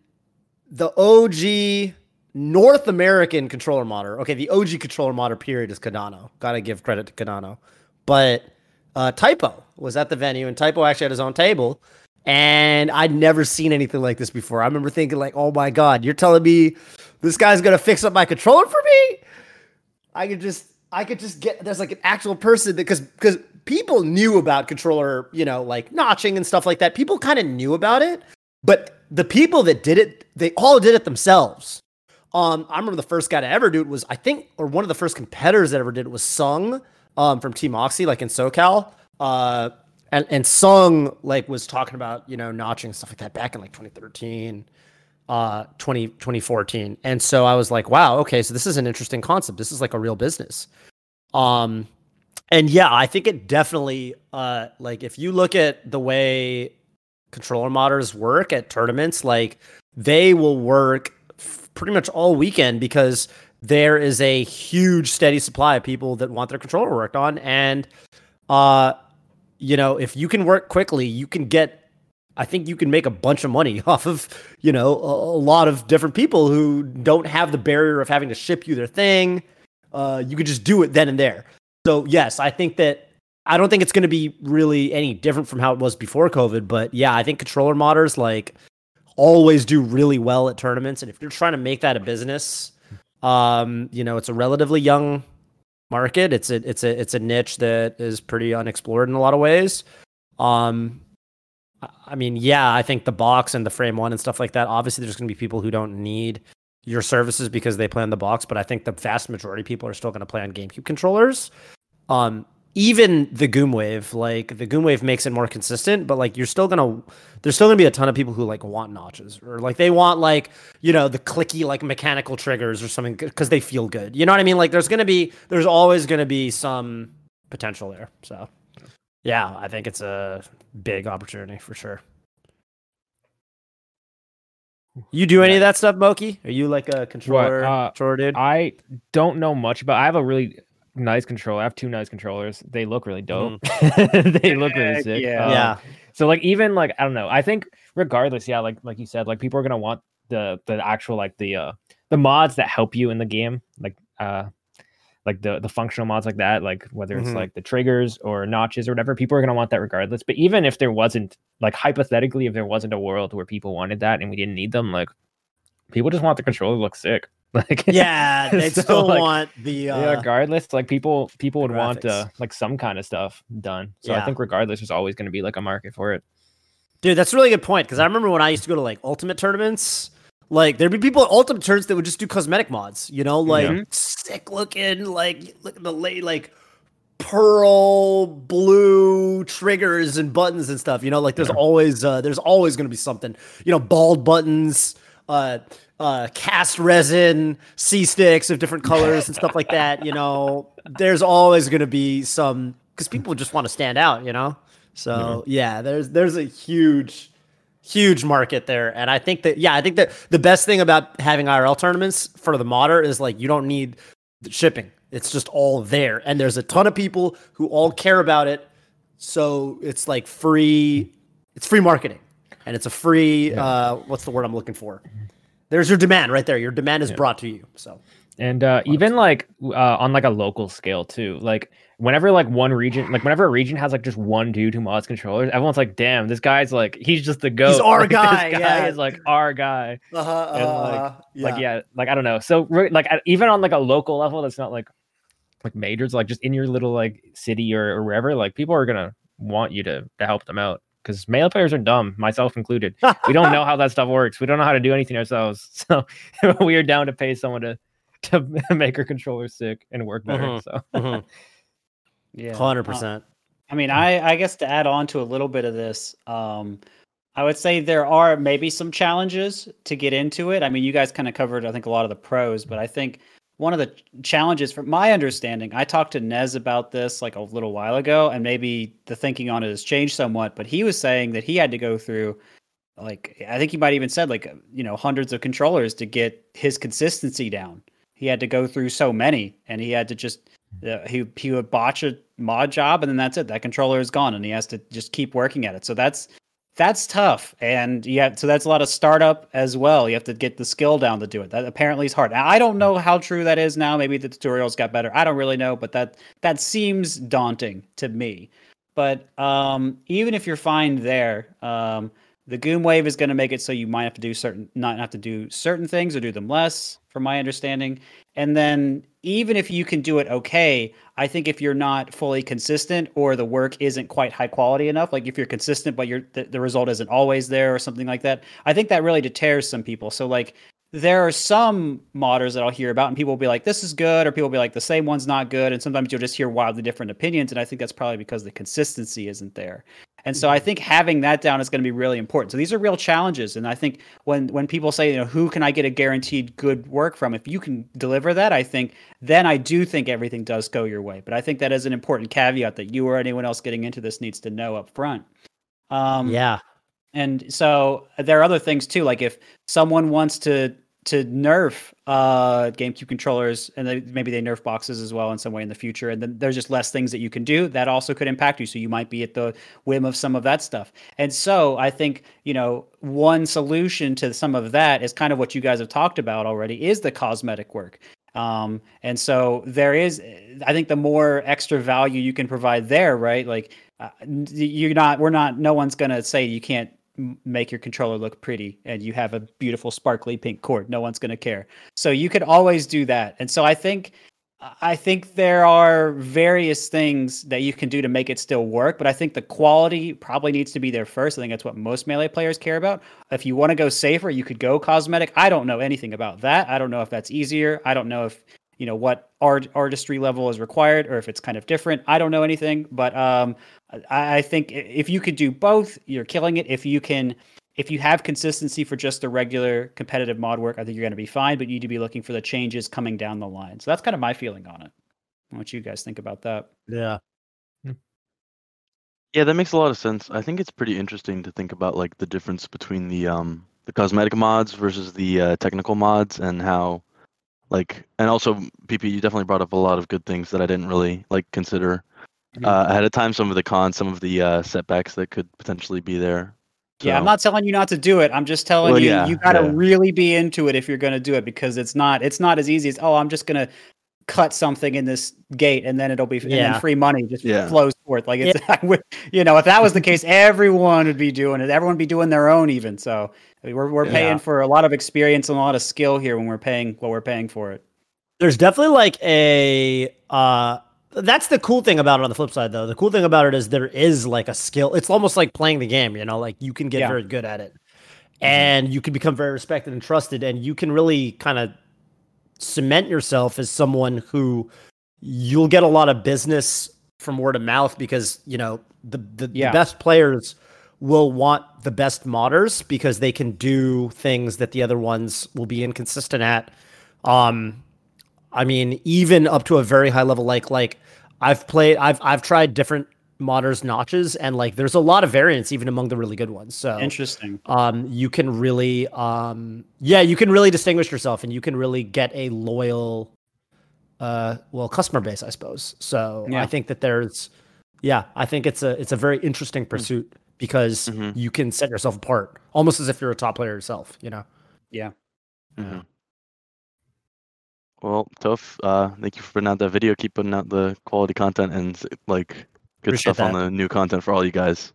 A: the OG North American controller modder. Okay, the OG controller modder period is Kadano. Gotta give credit to Kadano. But uh, Typo was at the venue, and Typo actually had his own table. And I'd never seen anything like this before. I remember thinking, like, oh my God, you're telling me this guy's gonna fix up my controller for me? I could just I could just get there's like an actual person because because people knew about controller, you know, like notching and stuff like that. People kind of knew about it, but the people that did it, they all did it themselves. Um, I remember the first guy to ever do it was I think, or one of the first competitors that ever did it was Sung, um, from Team Oxy, like in SoCal. Uh, and and Sung like was talking about you know notching stuff like that back in like 2013 uh 20 2014 and so i was like wow okay so this is an interesting concept this is like a real business um and yeah i think it definitely uh like if you look at the way controller modders work at tournaments like they will work f- pretty much all weekend because there is a huge steady supply of people that want their controller worked on and uh you know if you can work quickly you can get I think you can make a bunch of money off of, you know, a, a lot of different people who don't have the barrier of having to ship you their thing. Uh, you could just do it then and there. So yes, I think that I don't think it's going to be really any different from how it was before COVID. But yeah, I think controller modders like always do really well at tournaments, and if you're trying to make that a business, um, you know, it's a relatively young market. It's a it's a it's a niche that is pretty unexplored in a lot of ways. Um, I- mean, yeah, I think the box and the frame one and stuff like that. Obviously, there's going to be people who don't need your services because they play on the box, but I think the vast majority of people are still going to play on GameCube controllers. Um, even the Goom Wave, like the Goom Wave makes it more consistent, but like you're still gonna there's still gonna be a ton of people who like want notches or like they want like you know the clicky like mechanical triggers or something because they feel good. You know what I mean? Like there's gonna be there's always gonna be some potential there. So yeah, I think it's a big opportunity for sure. You do any of that stuff, Moky? Are you like a controller,
C: Uh,
A: controller dude?
C: I don't know much about. I have a really nice controller. I have two nice controllers. They look really dope. they look really sick.
B: yeah.
C: Um,
A: yeah,
C: So like even like I don't know. I think regardless, yeah, like like you said, like people are gonna want the the actual like the uh the mods that help you in the game, like uh like the the functional mods like that, like whether it's
A: Mhm.
C: like the triggers or notches or whatever, people are gonna want that regardless. But even if there wasn't like hypothetically, if there wasn't a world where people wanted that and we didn't need them, like people just want the controller to look sick. Like
A: yeah, they
C: So,
A: still
C: like,
A: want the
C: yeah,
A: uh,
C: regardless, like people people would want uh, like some kind of stuff done. So I think regardless, there's always going to be like a market for it.
A: Dude, that's a really good point because I remember when I used to go to like ultimate tournaments, like there'd be people at ultimate tournaments that would just do cosmetic mods, you know, like
B: Yeah.
A: sick looking, like look at the late like pearl blue triggers and buttons and stuff, you know, like there's
C: Yeah.
A: always uh there's always gonna be something, you know, bald buttons, uh uh cast resin, C sticks of different colors and stuff like that, you know. There's always gonna be some because people just want to stand out, you know. So yeah, there's there's a huge, huge market there, and I think that yeah, I think that the best thing about having IRL tournaments for the modder is like you don't need the shipping; it's just all there, and there's a ton of people who all care about it. So it's like free, it's free marketing, and it's a free. Uh, what's the word I'm looking for? There's your demand right there. Your demand is
C: Yeah.
A: brought to you. So
C: and uh, even like uh, on like a local scale too like whenever like one region like whenever a region has like just one dude who mods controllers everyone's like damn this guy's like he's just the goat
A: our
C: Like,
A: guy,
C: this guy
A: yeah.
C: is like our guy
A: uh-huh,
C: And, like- like yeah like i don't know so like even on like a local level that's not like like majors like just in your little like city or, or wherever like people are gonna want you to to help them out because melee players are dumb myself included we don't know how that stuff works we don't know how to do anything ourselves so we are down to pay someone to to make our controller sick and work better
A: Mhm.
C: so
B: Yeah.
A: hundred
B: Uh,
A: percent.
B: I mean, I I guess to add on to a little bit of this, um, I would say there are maybe some challenges to get into it. I mean, you guys kind of covered, I think, a lot of the pros, but I think one of the challenges, from my understanding, I talked to Nez about this like a little while ago, and maybe the thinking on it has changed somewhat. But he was saying that he had to go through, like, I think he might even said like, you know, hundreds of controllers to get his consistency down. He had to go through so many, and he had to just uh, he he would botch a mod job and then that's it that controller is gone and he has to just keep working at it so that's that's tough and yeah so that's a lot of startup as well. You have to get the skill down to do it. That apparently is hard. Now, i don't know how true that is now. Maybe the tutorials got better. I don't really know but that that seems daunting to me. But um even if you're fine there um the Goom Wave is going to make it so you might have to do certain, not have to do certain things or do them less, from my understanding. And then even if you can do it okay, I think if you're not fully consistent or the work isn't quite high quality enough, like if you're consistent but you're the, the result isn't always there or something like that, I think that really deters some people. So like there are some modders that I'll hear about and people will be like, this is good, or people will be like, the same one's not good. And sometimes you'll just hear wildly different opinions. And I think that's probably because the consistency isn't there. And so I think having that down is going to be really important. So these are real challenges, and I think when when people say, you know, who can I get a guaranteed good work from? If you can deliver that, I think then I do think everything does go your way. But I think that is an important caveat that you or anyone else getting into this needs to know up front. Um,
A: Yeah.
B: and so there are other things too, like if someone wants to to nerf uh GameCube controllers and they, maybe they nerf boxes as well in some way in the future, and then there's just less things that you can do that also could impact you. So you might be at the whim of some of that stuff. And so I think you know one solution to some of that is kind of what you guys have talked about already is the cosmetic work. Um, and so there is, I think, the more extra value you can provide there, right? Like uh, you're not, we're not, no one's gonna say you can't make your controller look pretty and you have a beautiful sparkly pink cord. No one's gonna care. So you could always do that. And so I think, I think there are various things that you can do to make it still work, but I think the quality probably needs to be there first. I think that's what most melee players care about. If you want to go safer, you could go cosmetic. I don't know anything about that. I don't know if that's easier. I don't know if you know what art artistry level is required or if it's kind of different. I don't know anything, but um, I, I think if you could do both, you're killing it. If you can, if you have consistency for just the regular competitive mod work, I think you're going to be fine. But you need to be looking for the changes coming down the line. So that's kind of my feeling on it. What you guys think about that?
A: Yeah.
G: Yeah, that makes a lot of sense. I think it's pretty interesting to think about like the difference between the um the cosmetic mods versus the uh, technical mods and how like and also PP you definitely brought up a lot of good things that I didn't really like consider Uh, ahead of time some of the cons, some of the uh, setbacks that could potentially be there.
B: Yeah, I'm not telling you not to do it. I'm just telling
G: Well,
B: you
G: yeah,
B: you got to
G: yeah.
B: really be into it if you're going to do it because it's not it's not as easy as oh I'm just going to cut something in this gate and then it'll be and then free money just
G: Yeah.
B: flows forth like it's I would- you know if that was the case everyone would be doing it everyone would be doing their own even so I mean, we're we're
A: Yeah.
B: paying for a lot of experience and a lot of skill here when we're paying what we're paying for it.
A: There's definitely like a uh that's the cool thing about it on the flip side though. The cool thing about it is there is like a skill. It's almost like playing the game, you know, like you can get
B: Yeah.
A: very good at it. And you can become very respected and trusted and you can really kind of cement yourself as someone who you'll get a lot of business from word of mouth because, you know, the the,
B: Yeah.
A: the best players will want the best modders because they can do things that the other ones will be inconsistent at. Um I mean, even up to a very high level, like like I've played, I've I've tried different modders notches, and like there's a lot of variance even among the really good ones. So
B: Interesting.
A: um, you can really, um, yeah, you can really distinguish yourself, and you can really get a loyal, uh, well, customer base, I suppose. So
B: Yeah.
A: I think that there's, yeah, I think it's a it's a very interesting pursuit because
G: Mhm.
A: you can set yourself apart, almost as if you're a top player yourself. You know.
B: Yeah.
G: Mhm. Well, Toph, uh, thank you for putting out that video. Keep putting out the quality content and like good
A: Appreciate
G: stuff on the new content for all you guys.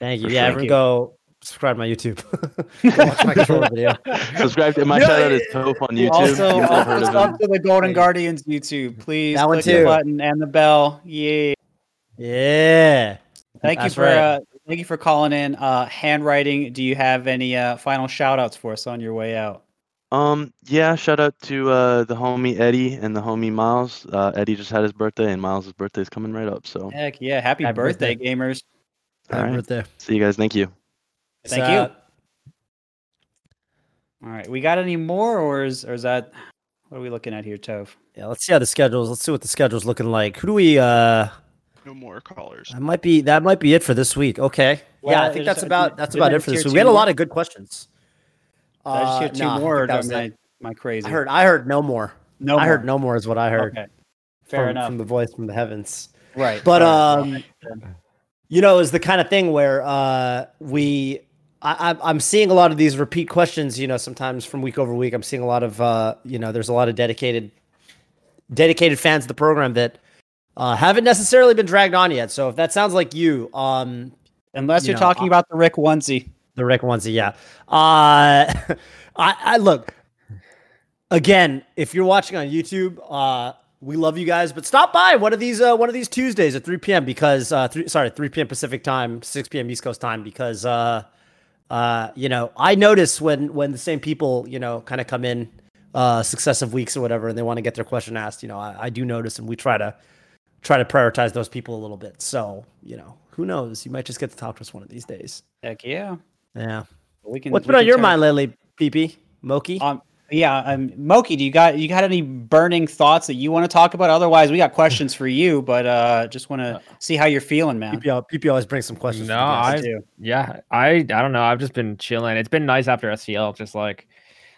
A: Thank you.
G: For
A: yeah,
G: sure.
A: everyone
B: you.
A: go subscribe to my YouTube. Go watch my controller video.
G: Subscribe to my
A: No,
G: shout out
A: it-
G: is Toph on YouTube.
B: Also,
G: you might heard
B: also
G: of
B: to the Golden
A: Thank.
B: Guardians YouTube. Please
A: That one
B: click the button and the bell. Yeah.
A: Yeah.
B: Thank you for
A: right.
B: uh, thank you for calling in. Uh, handwriting. Do you have any uh, final shout outs for us on your way out?
G: Um, yeah, shout out to uh, the homie Eddie and the homie Miles. Uh, Eddie just had his birthday, and Miles' birthday is coming right up. So,
B: Heck yeah! Happy,
A: Happy
B: birthday,
A: birthday.
B: gamers!
G: all
A: Happy
G: right.
A: birthday.
G: see you guys. Thank you.
B: Thank
A: So,
B: you. All right, we got any more, or is or is that what are we looking at here, Tove?
A: Yeah, let's see how the schedules. Let's see what the schedule's looking like. Who do we? uh
H: No more callers.
A: That might be that might be it for this week. Okay.
B: Well,
A: yeah, I think that's about that's about it for this week.
B: two
A: We had a lot of good questions.
B: Did I just hear
A: Uh,
B: two
A: think
B: more. Or
A: that was
B: am I, am I crazy?
A: I heard I heard no more.
B: no.
A: I heard no more is what I heard.
B: Okay, fair
A: from,
B: enough.
A: from the voice from the heavens.
B: right,
A: But um, you know, is the kind of thing where uh, we, I, I'm seeing a lot of these repeat questions. You know, sometimes from week over week, I'm seeing a lot of, uh, you know, there's a lot of dedicated, dedicated fans of the program that uh, haven't necessarily been dragged on yet. So if that sounds like you, um,
B: unless
A: you
B: you're
A: know,
B: talking
A: I-
B: about the Rick onesie.
A: The Rick onesie, yeah. Uh, I, I look again. If you're watching on YouTube, uh, we love you guys, but stop by one of these uh, one of these Tuesdays at 3 p.m. because uh, three, sorry, 3 p.m. Pacific time, 6 p.m. East Coast time because uh, uh, you know I notice when when the same people you know kind of come in uh, successive weeks or whatever, and they want to get their question asked. You know, I, I do notice, and we try to try to prioritize those people a little bit. So you know, who knows? You might just get to talk to us one of these days.
B: Heck yeah,
A: Yeah.
B: we can.
A: What's
B: we
A: been on your mind lately, PP? Moky?
B: Um, yeah, um, Moky, do you got you got any burning thoughts that you want to talk about? Otherwise, we got questions for you, but uh, just want to see how you're feeling, man.
A: PP, PP always brings some questions.
C: No. I-
B: do.
C: Yeah, I I don't know. I've just been chilling. It's been nice after SCL. Just like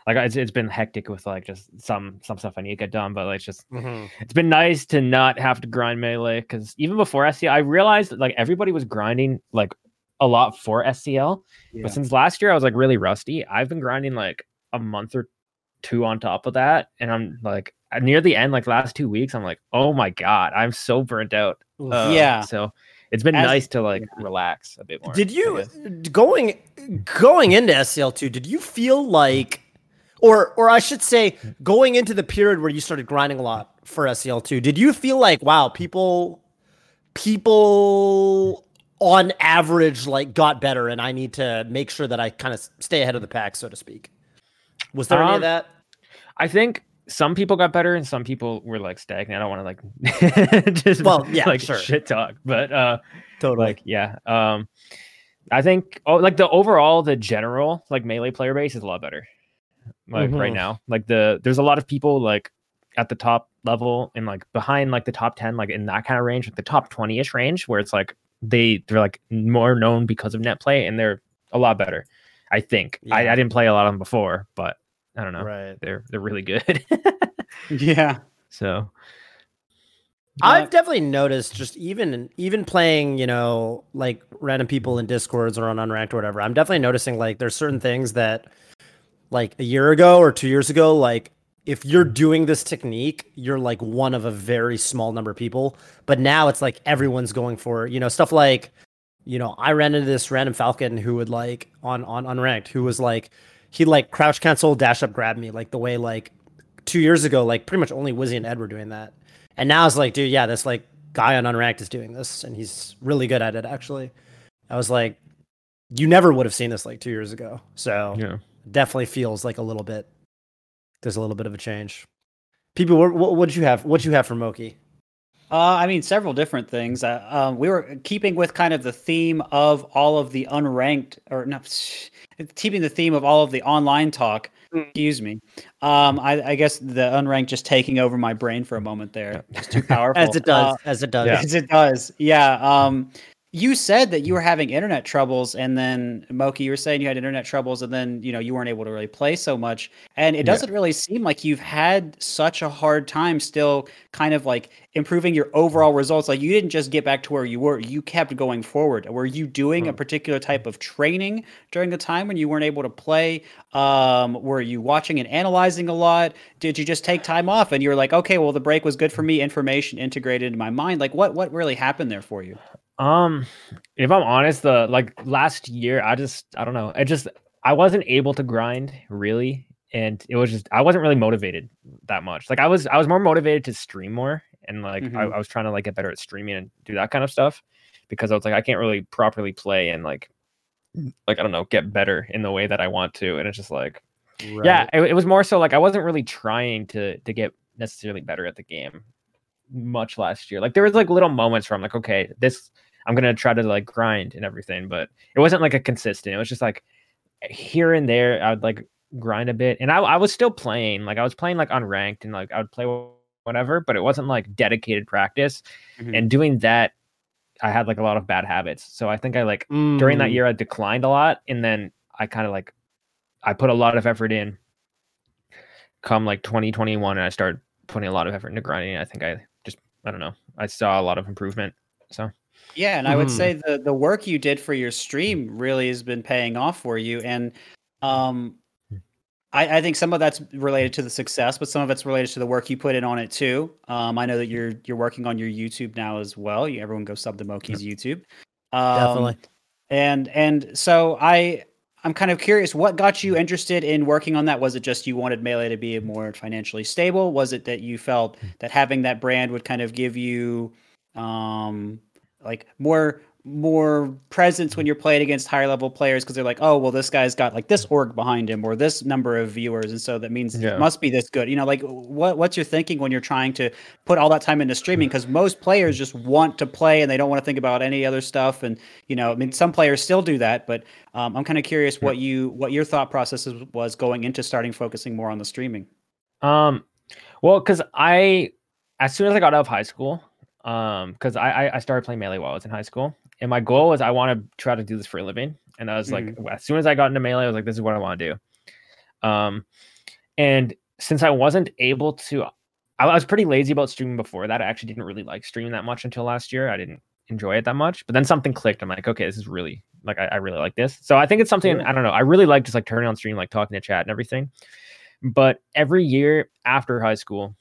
C: like it's, it's been hectic with like just some some stuff I need to get done, but like just
A: Mhm.
C: it's been nice to not have to grind melee because even before SCL, I realized that like everybody was grinding like a lot for SCL.
B: Yeah.
C: But since last year, I was like really rusty. I've been grinding like a month or two on top of that, and I'm like near the end, like last two weeks, I'm like, oh my god, I'm so burnt out. Uh,
B: Yeah.
C: So it's been
B: As-
C: nice to like relax a bit more.
A: did you going going into SCL two? Did you feel like, or or I should say, going into the period where you started grinding a lot for SCL two? Did you feel like, wow, people people on average like got better, and I need to make sure that I kind of stay ahead of the pack, so to speak? Was there any of
C: Um,
A: that?
C: I think some people got better and some people were like stagnant. I don't want to like just
A: Well, yeah,
C: like
A: sure.
C: shit talk, but uh
A: Totally.
C: like yeah. Um I think oh like the overall the general like melee player base is a lot better. Like right
A: Mhm.
C: now. Like the there's a lot of people like at the top level and like behind like the top 10 like in that kind of range like the top 20ish range where it's like they they're like more known because of net play and they're a lot better i think I,
A: Yeah.
C: I didn't play a lot of them before but i don't know
A: right.
C: they're they're really good
B: Yeah.
C: so
A: I've definitely noticed just even even playing, you know, like random people in discords or on unranked or whatever. I'm definitely noticing like there's certain things that like a year ago or 2 years ago like if you're doing this technique, you're like one of a very small number of people. But now it's like everyone's going for, you know, stuff like you know, I ran into this random Falcon who would like on on unranked who was like he like crouch cancel dash up grab me like the way like 2 years ago like pretty much only Wizzy and Ed were doing that. And now it's like, dude, yeah, this like guy on Unranked is doing this, and he's really good at it. Actually, I was like, you never would have seen this like two years ago. So
C: yeah
A: definitely feels like a little bit. There's a little bit of a change. People, what what would you have? What you have for Moky?
B: Uh, I mean, several different things. Uh, um, we were keeping with kind of the theme of all of the unranked, or not, keeping the theme of all of the online talk.
A: Mm.
B: Excuse me. Um, I, I guess the unranked just taking over my brain for a moment there. It's too powerful.
A: As it does,
B: Uh,
A: as it does.
C: Yeah.
B: As it does. Yeah. Um, you said that you were having internet troubles, and then Moky, you were saying you had internet troubles, and then you know you weren't able to really play so much. And it doesn't really seem like you've had such a hard time still kind of like improving your overall results. Like you didn't just get back to where you were; you kept going forward. Were you doing a
C: Hmm.
B: particular type of training during the time when you weren't able to play? Um, were you watching and analyzing a lot? Did you just take time off and you were like, okay, well, the break was good for me, information integrated into my mind? Like, what what really happened there for you?
C: Um, if I'm honest, the like last year, I just I don't know. I just I wasn't able to grind really, and it was just I wasn't really motivated that much. Like I was I was more motivated to stream more, and like I,
B: Mhm.
C: I was trying to like get better at streaming and do that kind of stuff because I was like I can't really properly play and like like I don't know get better in the way that I want to, and it's just like yeah, it, it was more so like I wasn't really trying to to get necessarily better at the game much last year. Like there was like little moments where I'm like, okay, this I'm gonna try to like grind and everything, but it wasn't like a consistent. It was just like here and there I would like grind a bit, and I I was still playing. Like I was playing like unranked and like I would play whatever, but it wasn't like dedicated practice.
B: Mhm.
C: And doing that, I had like a lot of bad habits. So I think I like during that
A: Mm.
C: year I declined a lot and then I kind of like I put a lot of effort in come like 2021 and I started putting a lot of effort into grinding. I think I just I don't know. I saw a lot of improvement. So
B: Yeah, and I would
A: Mhm.
B: say the the work you did for your stream really has been paying off for you. And um I, I think some of that's related to the success, but some of it's related to the work you put in on it too. Um, I know that you're you're working on your YouTube now as well. You, everyone go sub the Moky's YouTube. Um,
A: Definitely.
B: And and so I I'm kind of curious, what got you interested in working on that? Was it just you wanted Melee to be more financially stable? Was it that you felt that having that brand would kind of give you um like more more presence when you're playing against higher level players because they're like, oh well, this guy's got like this org behind him or this number of viewers, and so that means
C: Yeah.
B: it must be this good. You know, like what what's your thinking when you're trying to put all that time into streaming? Because most players just want to play and they don't want to think about any other stuff. And you know, I mean, some players still do that, but um, I'm kind of curious what you what your thought process was going into starting focusing more on the streaming.
C: Um, well, because I, as soon as I got out of high school, um, because I, I I started playing melee while I was in high school, and my goal was I want to try to do this for a living, and I was like, as soon as I got into melee, I was like, this is what I want to do. Um, and since I wasn't able to, I, I was pretty lazy about streaming before that. I actually didn't really like streaming that much until last year. I didn't enjoy it that much, but then something clicked. I'm like, okay, this is really like I, I really like this. So I think it's something I don't know. I really like just like turning on stream, like talking to chat and everything. But every year after high school,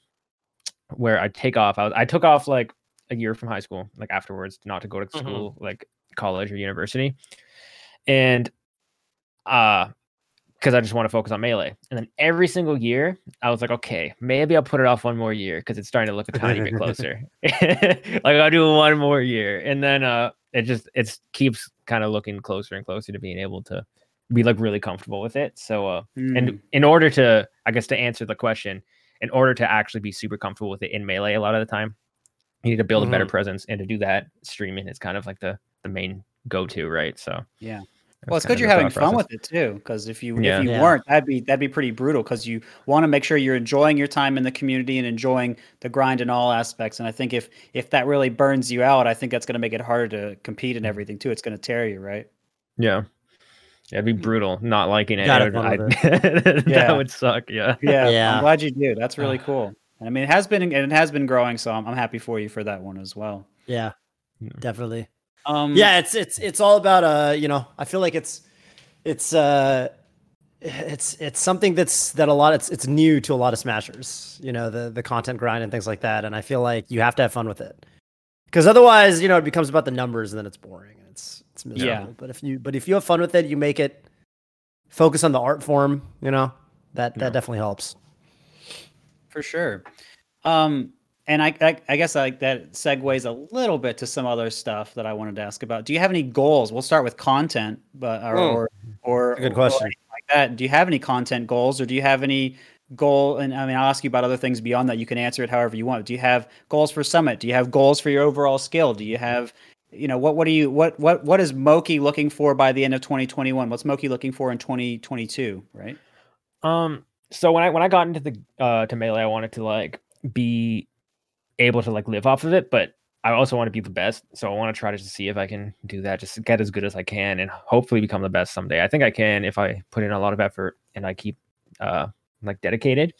C: where I take off, I, was, I took off like a year from high school, like afterwards, not to go to
A: Mhm.
C: school, like college or university, and uh, because I just want to focus on melee. And then every single year, I was like, okay, maybe I'll put it off one more year because it's starting to look a tiny bit closer. like I'll do one more year, and then uh, it just it keeps kind of looking closer and closer to being able to be like really comfortable with it. So uh,
B: Hmm.
C: and in order to i guess to answer the question in order to actually be super comfortable with it in melee a lot of the time you need to build a better
A: Mhm.
C: presence and to do that streaming is kind of like the the main go-to right so
B: Yeah. Well, it's good you're having fun
C: process.
B: with it too, because if you
C: Yeah.
B: if you
A: Yeah.
B: weren't, that'd be that'd be pretty brutal. Because you want to make sure you're enjoying your time in the community and enjoying the grind in all aspects. And I think if if that really burns you out, I think that's going to make it harder to compete and everything too. It's going to tear you, right?
C: yeah yeah, it'd be brutal not liking it.
A: Gotta
C: It would- I'd-
B: Yeah.
C: that would suck yeah
B: Yeah,
A: Yeah.
B: I'm glad you do. That's really cool. And I mean, it has been and it has been growing, so I'm, I'm happy for you for that one as well.
A: Yeah,
C: Yeah.
A: definitely.
B: Um,
A: yeah it's it's it's all about uh you know i feel like it's it's uh it's it's something that's that a lot it's it's new to a lot of smashers you know the the content grind and things like that and i feel like you have to have fun with it because otherwise you know it becomes about the numbers and then it's boring and it's it's miserable
B: Yeah.
A: but if you but if you have fun with it you make it focus on the art form you know that that
C: Yeah.
A: definitely helps
B: for sure. Um, and I, I, I guess like that segues a little bit to some other stuff that I wanted to ask about. Do you have any goals? We'll start with content, but or
A: Hmm.
B: or, or
A: Good question.
B: anything like that. Do you have any content goals, or do you have any goal? And I mean, I'll ask you about other things beyond that. You can answer it however you want. Do you have goals for Summit? Do you have goals for your overall skill? Do you have you know what what are you what what what is Moky looking for by the end of 2021? What's Moky looking for in 2022? Right?
C: Um. So when I when I got into the uh to melee, I wanted to like be able to like live off of it, but I also want to be the best. So I want to try to just see if I can do that, just get as good as I can, and hopefully become the best someday. I think I can if I put in a lot of effort and I keep uh like dedicated.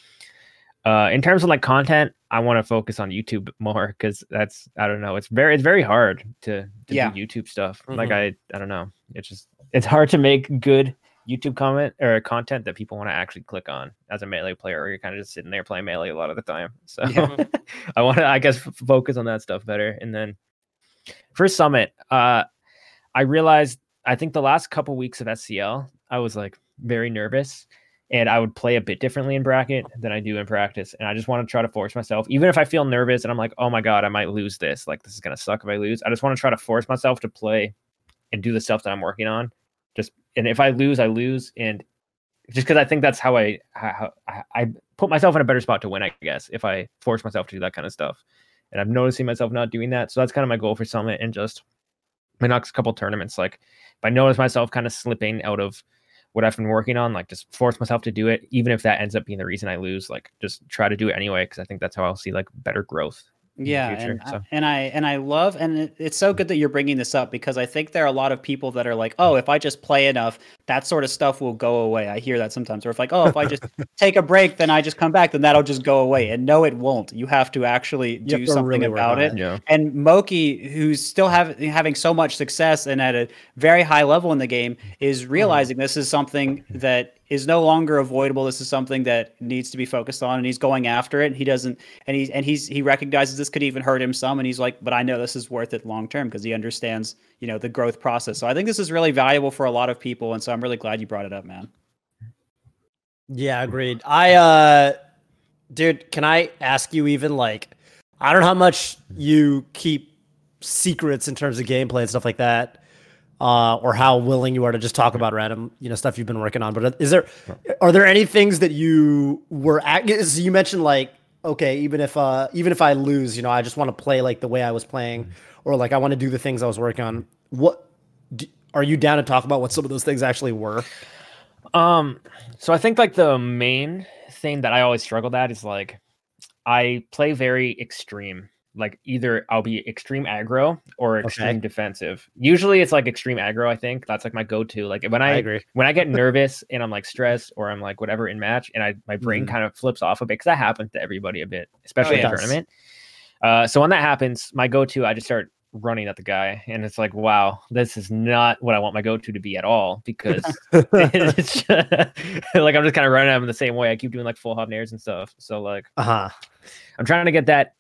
C: Uh, in terms of like content, I want to focus on YouTube more because that's I don't know. It's very it's very hard to, to
B: Yeah.
C: do YouTube stuff. Like
A: Mhm.
C: I I don't know. It's just it's hard to make good YouTube comment or content that people want to actually click on as a melee player, or you're kind of just sitting there playing melee a lot of the time. So
B: Yeah.
C: I want to, I guess, f- focus on that stuff better. And then for Summit, uh, I realized I think the last couple weeks of SCL, I was like very nervous, and I would play a bit differently in bracket than I do in practice. And I just want to try to force myself, even if I feel nervous and I'm like, oh my god, I might lose this. Like this is gonna suck if I lose. I just want to try to force myself to play and do the stuff that I'm working on. Just and if I lose, I lose, and just because I think that's how I how, I put myself in a better spot to win. I guess if I force myself to do that kind of stuff, and I'm noticing myself not doing that, so that's kind of my goal for Summit and just my next couple tournaments. Like if I notice myself kind of slipping out of what I've been working on, like just force myself to do it, even if that ends up being the reason I lose. Like just try to do it anyway, because I think that's how I'll see like better growth.
B: Yeah
C: future,
B: and, I- and i and i love and it, it's so good that you're bringing this up because i think there are a lot of people that are like oh if i just play enough that sort of stuff will go away i hear that sometimes or if like oh if i just take a break then i just come back then that'll just go away and no it won't you have to actually do
A: to
B: something
A: really
B: about it
A: it.
C: Yeah.
B: and Moky, who's still have, having so much success and at a very high level in the game, is
A: Mm-hmm.
B: realizing this is something that is no longer avoidable. This is something that needs to be focused on, and he's going after it. He doesn't, and he's and he's he recognizes this could even hurt him some, and he's like, but I know this is worth it long term because he understands, you know, the growth process. So I think this is really valuable for a lot of people, and so I'm really glad you brought it up, man.
A: Yeah, agreed. I uh dude, can I ask you even like I don't know how much you keep secrets in terms of gameplay and stuff like that. Uh, or how willing you are to just talk about random, you know, stuff you've been working on. But is there, are there any things that you were at? So you mentioned like, okay, even if, uh, even if I lose, you know, I just want to play like the way I was playing, or like I want to do the things I was working on. What are you down to talk about? What some of those things actually were?
C: Um, so I think like the main thing that I always struggled at is like I play very extreme. Like either I'll be extreme aggro or extreme
A: Okay.
C: defensive. Usually it's like extreme aggro. I think that's like my go-to. Like when I,
A: I agree.
C: when I get nervous and I'm like stressed or I'm like whatever in match and I my brain
A: Mhm.
C: kind of flips off a bit because that happens to everybody a bit, especially
B: yeah.
C: in
A: does.
C: tournament. Uh, so when that happens, my go-to I just start running at the guy and it's like wow this is not what i want my go-to to be at all because it's just, like I'm just kind of running at him the same way. I keep doing like full hop nairs and stuff. So like
A: Uh huh.
C: I'm trying to get that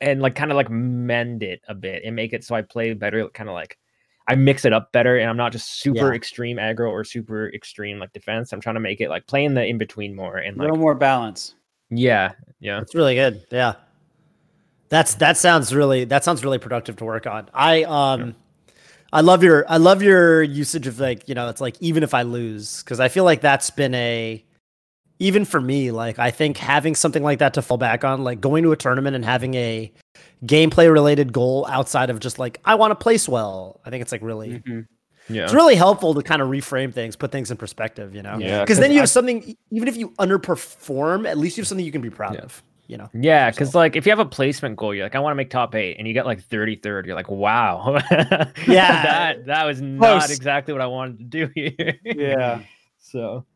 C: and like kind of like mend it a bit and make it so I play better. Kind of like I mix it up better and I'm not just super
A: Yeah.
C: extreme aggro or super extreme like defense. I'm trying to make it like playing the in between more and
B: A little more balance.
C: yeah, yeah.
A: it's really good. Yeah. That's that sounds really that sounds really productive to work on. I um I love your I love your usage of like, you know, it's like even if I lose cuz I feel like that's been a even for me, like I think having something like that to fall back on, like going to a tournament and having a gameplay related goal outside of just like I want to place well, I think it's like really
B: Mhm.
C: Yeah.
A: it's really helpful to kind of reframe things, put things in perspective, you know?
C: Yeah,
A: Because then you
C: I-
A: have something, even if you underperform, at least you have something you can be proud
C: Yeah.
A: of, you know?
C: Yeah, because like if you have a placement goal, you're like, I want to make top eight, and you get like 33rd, you're like, wow.
A: Yeah.
C: that that was not exactly what I wanted to do here.
B: Yeah.
C: So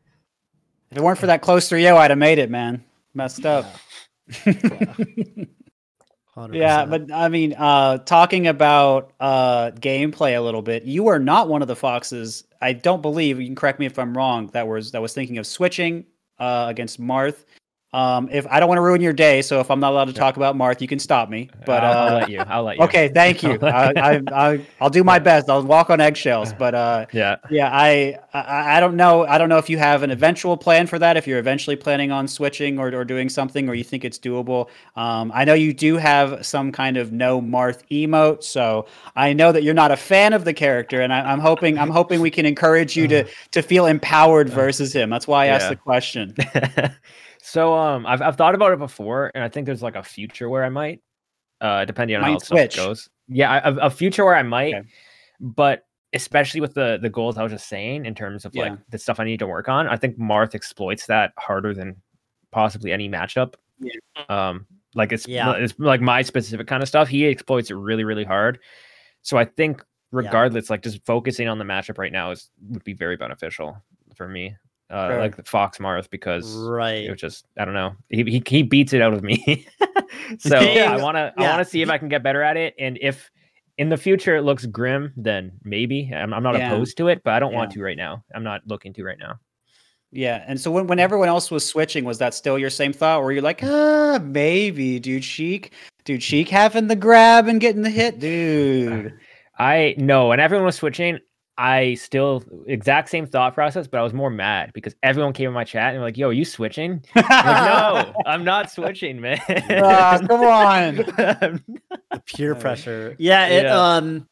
B: If it weren't for that close 3-0, I'd have made it, man. Messed up.
A: 100%.
B: Yeah, but I mean, uh, talking about uh, gameplay a little bit, you are not one of the foxes. I don't believe you can correct me if I'm wrong. That was that was thinking of switching uh, against Marth. Um, if I don't want to ruin your day, so if I'm not allowed to talk about Marth, you can stop me. But
C: I'll, I'll
B: uh,
C: let you. I'll let you.
B: okay, thank you. I, I, I, I'll do my best. I'll walk on eggshells. But uh,
C: Yeah.
B: yeah, I, I I don't know. I don't know if you have an eventual plan for that. If you're eventually planning on switching or, or doing something, or you think it's doable. Um, I know you do have some kind of no Marth emote, so I know that you're not a fan of the character, and I, I'm hoping I'm hoping we can encourage you to to feel empowered versus him. That's why I asked
C: Yeah.
B: the question.
C: So um, I've I've thought about it before, and I think there's like a future where I might, uh, depending on
B: Might
C: how
B: switch.
C: stuff goes. Yeah, a, a future where I might,
B: Okay.
C: but especially with the the goals I was just saying in terms of
B: Yeah.
C: like the stuff I need to work on, I think Marth exploits that harder than possibly any matchup.
B: Yeah.
C: Um, like it's
A: Yeah.
C: it's like my specific kind of stuff. He exploits it really really hard. So I think regardless, like just focusing on the matchup right now is would be very beneficial for me. Uh,
B: Sure.
C: like the Fox Marth because
A: right.
C: it was just I don't know. He he, he beats it out of me. so
A: Yeah.
C: I want to I want to see if I can get better at it, and if in the future it looks grim, then maybe I'm, I'm not
B: Yeah.
C: opposed to it, but I don't want to right now. I'm not looking to right now.
B: Yeah, and so when, when everyone else was switching, was that still your same thought? Where you're like, ah, maybe, dude, Sheik, dude, Sheik having the grab and getting the hit, dude.
C: I know, and everyone was switching. I still exact same thought process, but I was more mad because everyone came in my chat and were like, "Yo, are you switching?" I'm like, no, I'm not switching, man.
B: Ah, come on.
A: the peer pressure. Yeah, it
C: Yeah.
A: um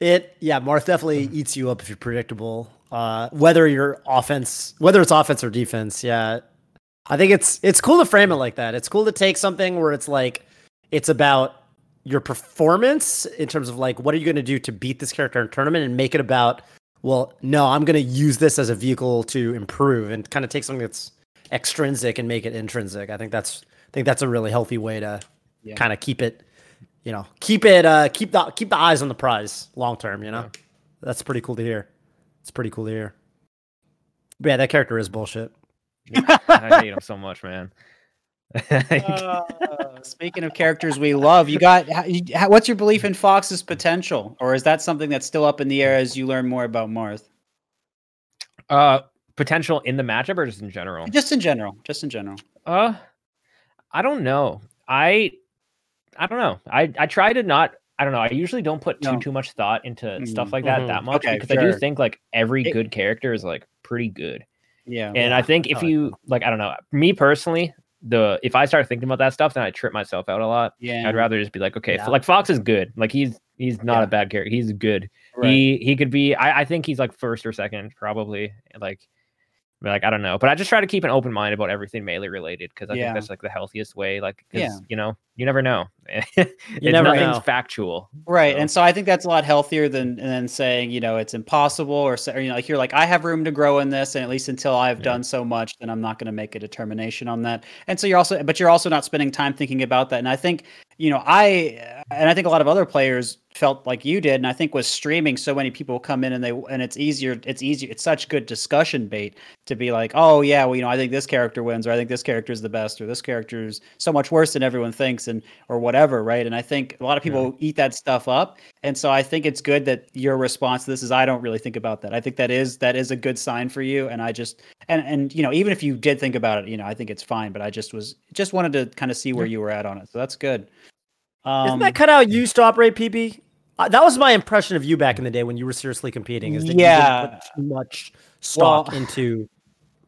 A: it yeah, Marth definitely eats you up if you're predictable. Uh whether your offense whether it's offense or defense, yeah. I think it's it's cool to frame it like that. It's cool to take something where it's like it's about your performance in terms of like what are you going to do to beat this character in a tournament and make it about well, no, I'm going to use this as a vehicle to improve and kind of take something that's extrinsic and make it intrinsic. I think that's I think that's a really healthy way to
B: Yeah.
A: kind of keep it, you know, keep it uh keep the keep the eyes on the prize long term, you know. That's pretty cool to hear. It's pretty cool to hear. But yeah, that character is bullshit.
C: I hate him so much, man.
B: Uh, speaking of characters we love, you got how- you- how- what's your belief in Fox's potential, or is that something that's still up in the air as you learn more about Marth?
C: uh, potential in the matchup or just in general?
B: Just in general, just in general.
C: Uh, I don't know. I, I don't know. I I try to not. I don't know. I usually don't put too
B: No.
C: too much thought into
B: Mm,
C: stuff like that
A: mhm.
C: that much
B: Okay,
C: because I do think like every
B: It-
C: good character is like pretty good.
B: Yeah.
C: And I think if you like, I don't know, me personally, the if I start thinking about that stuff, then I trip myself out a lot.
B: yeah.
C: I'd rather just be like, okay,
A: Yeah.
C: like Fox is good. Like he's he's not
B: Yeah.
C: a bad character. He's good.
B: Right.
C: He he could be. I I think he's like first or second probably. Like. Like I don't know, but I just try to keep an open mind about everything melee related because I
B: Yeah.
C: think that's like the healthiest way. Like,
B: Yeah.
C: you know, you never know. it's
A: never
C: nothing's
A: know.
C: factual.
B: Right.
C: So-
B: And so I think that's a lot healthier than than saying, you know, it's impossible or, or you know, like you're like, I have room to grow in this. And at least until I've
C: Yeah.
B: done so much, then I'm not going to make a determination on that. And so you're also, but you're also not spending time thinking about that. And I think, you know, I, and I think a lot of other players felt like you did. And I think with streaming, so many people come in and they, and it's easier, it's easier, it's such good discussion bait to be like, oh yeah, well, you know, I think this character wins, or I think this character is the best, or this character is so much worse than everyone thinks, and or whatever, right? And I think a lot of people eat that stuff up, and so I think it's good that your response to this is, I don't really think about that. I think that is that is a good sign for you, and I just and and you know, even if you did think about it, you know, I think it's fine, but I just was just wanted to kind of see where you were at on it, so that's good. Um,
A: Isn't that kind of how you used to operate, PB? Uh, that was my impression of you back in the day when you were seriously competing. Is that
B: Yeah.
A: you didn't put too much stock
B: Well-
A: into,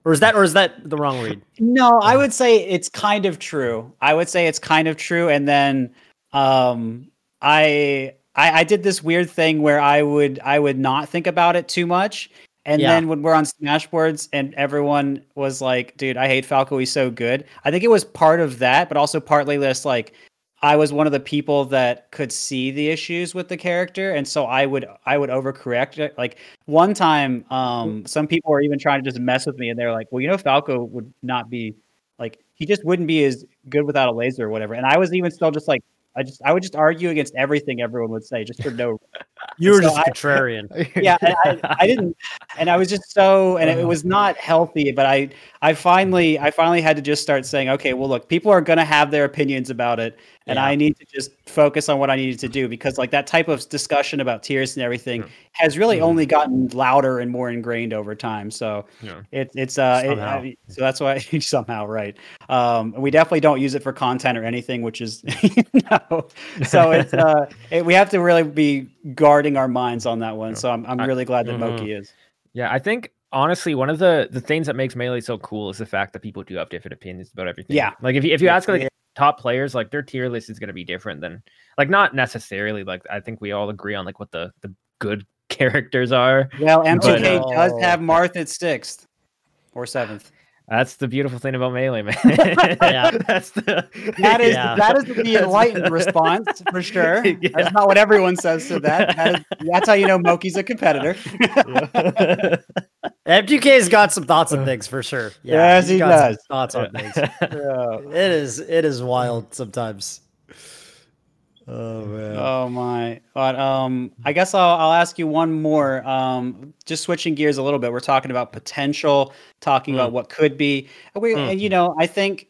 A: or is that or is that the wrong read?
B: No, I would say it's kind of true. I would say it's kind of true. And then um I I, I did this weird thing where I would I would not think about it too much. And
A: Yeah.
B: then when we're on Smashboards and everyone was like, dude, I hate Falco, he's so good. I think it was part of that, but also partly this like I was one of the people that could see the issues with the character, and so I would I would overcorrect it. Like one time, um, some people were even trying to just mess with me, and they're like, "Well, you know, Falco would not be like he just wouldn't be as good without a laser or whatever." And I was even still just like, I just I would just argue against everything everyone would say just for no
A: You were
B: So
A: just
B: I-
A: contrarian.
B: yeah and I, I didn't and i was just so and it, it was not healthy but i i finally i finally had to just start saying okay well look people are going to have their opinions about it and
A: Yeah.
B: i need to just focus on what i needed to do because like that type of discussion about tiers and everything has really only gotten louder and more ingrained over time so
C: Yeah.
B: it, it's uh it-. I- so that's why somehow right um we definitely don't use it for content or anything which is no so it's uh it, we have to really be guarding our minds on that one so i'm, I'm really glad that
C: Mhm.
B: Moky is
C: Yeah, I think honestly, one of the the things that makes melee so cool is the fact that people do have different opinions about everything.
B: Yeah.
C: like if you if you ask like top players, like their tier list is going to be different than like not necessarily like I think we all agree on like what the the good characters are.
B: well m2k
A: But-
B: does
A: Oh.
B: have marth at sixth or seventh
C: That's the beautiful thing about melee, man.
A: Yeah.
C: that's the
B: that is
A: Yeah.
B: that is the enlightened response for sure
C: Yeah.
B: that's not what everyone says to that, that is, that's how you know Moky's a competitor
A: M2K's got some thoughts on things for sure.
B: Yes,
A: he's
B: he
A: got some
B: does.
A: thoughts on things.
B: Yeah.
A: It is it is wild sometimes. Oh man.
B: Oh my! But um, I guess I'll I'll ask you one more. Um, just switching gears a little bit. We're talking about potential, talking about what could be. We,
C: Mm.
B: and, you know, I think,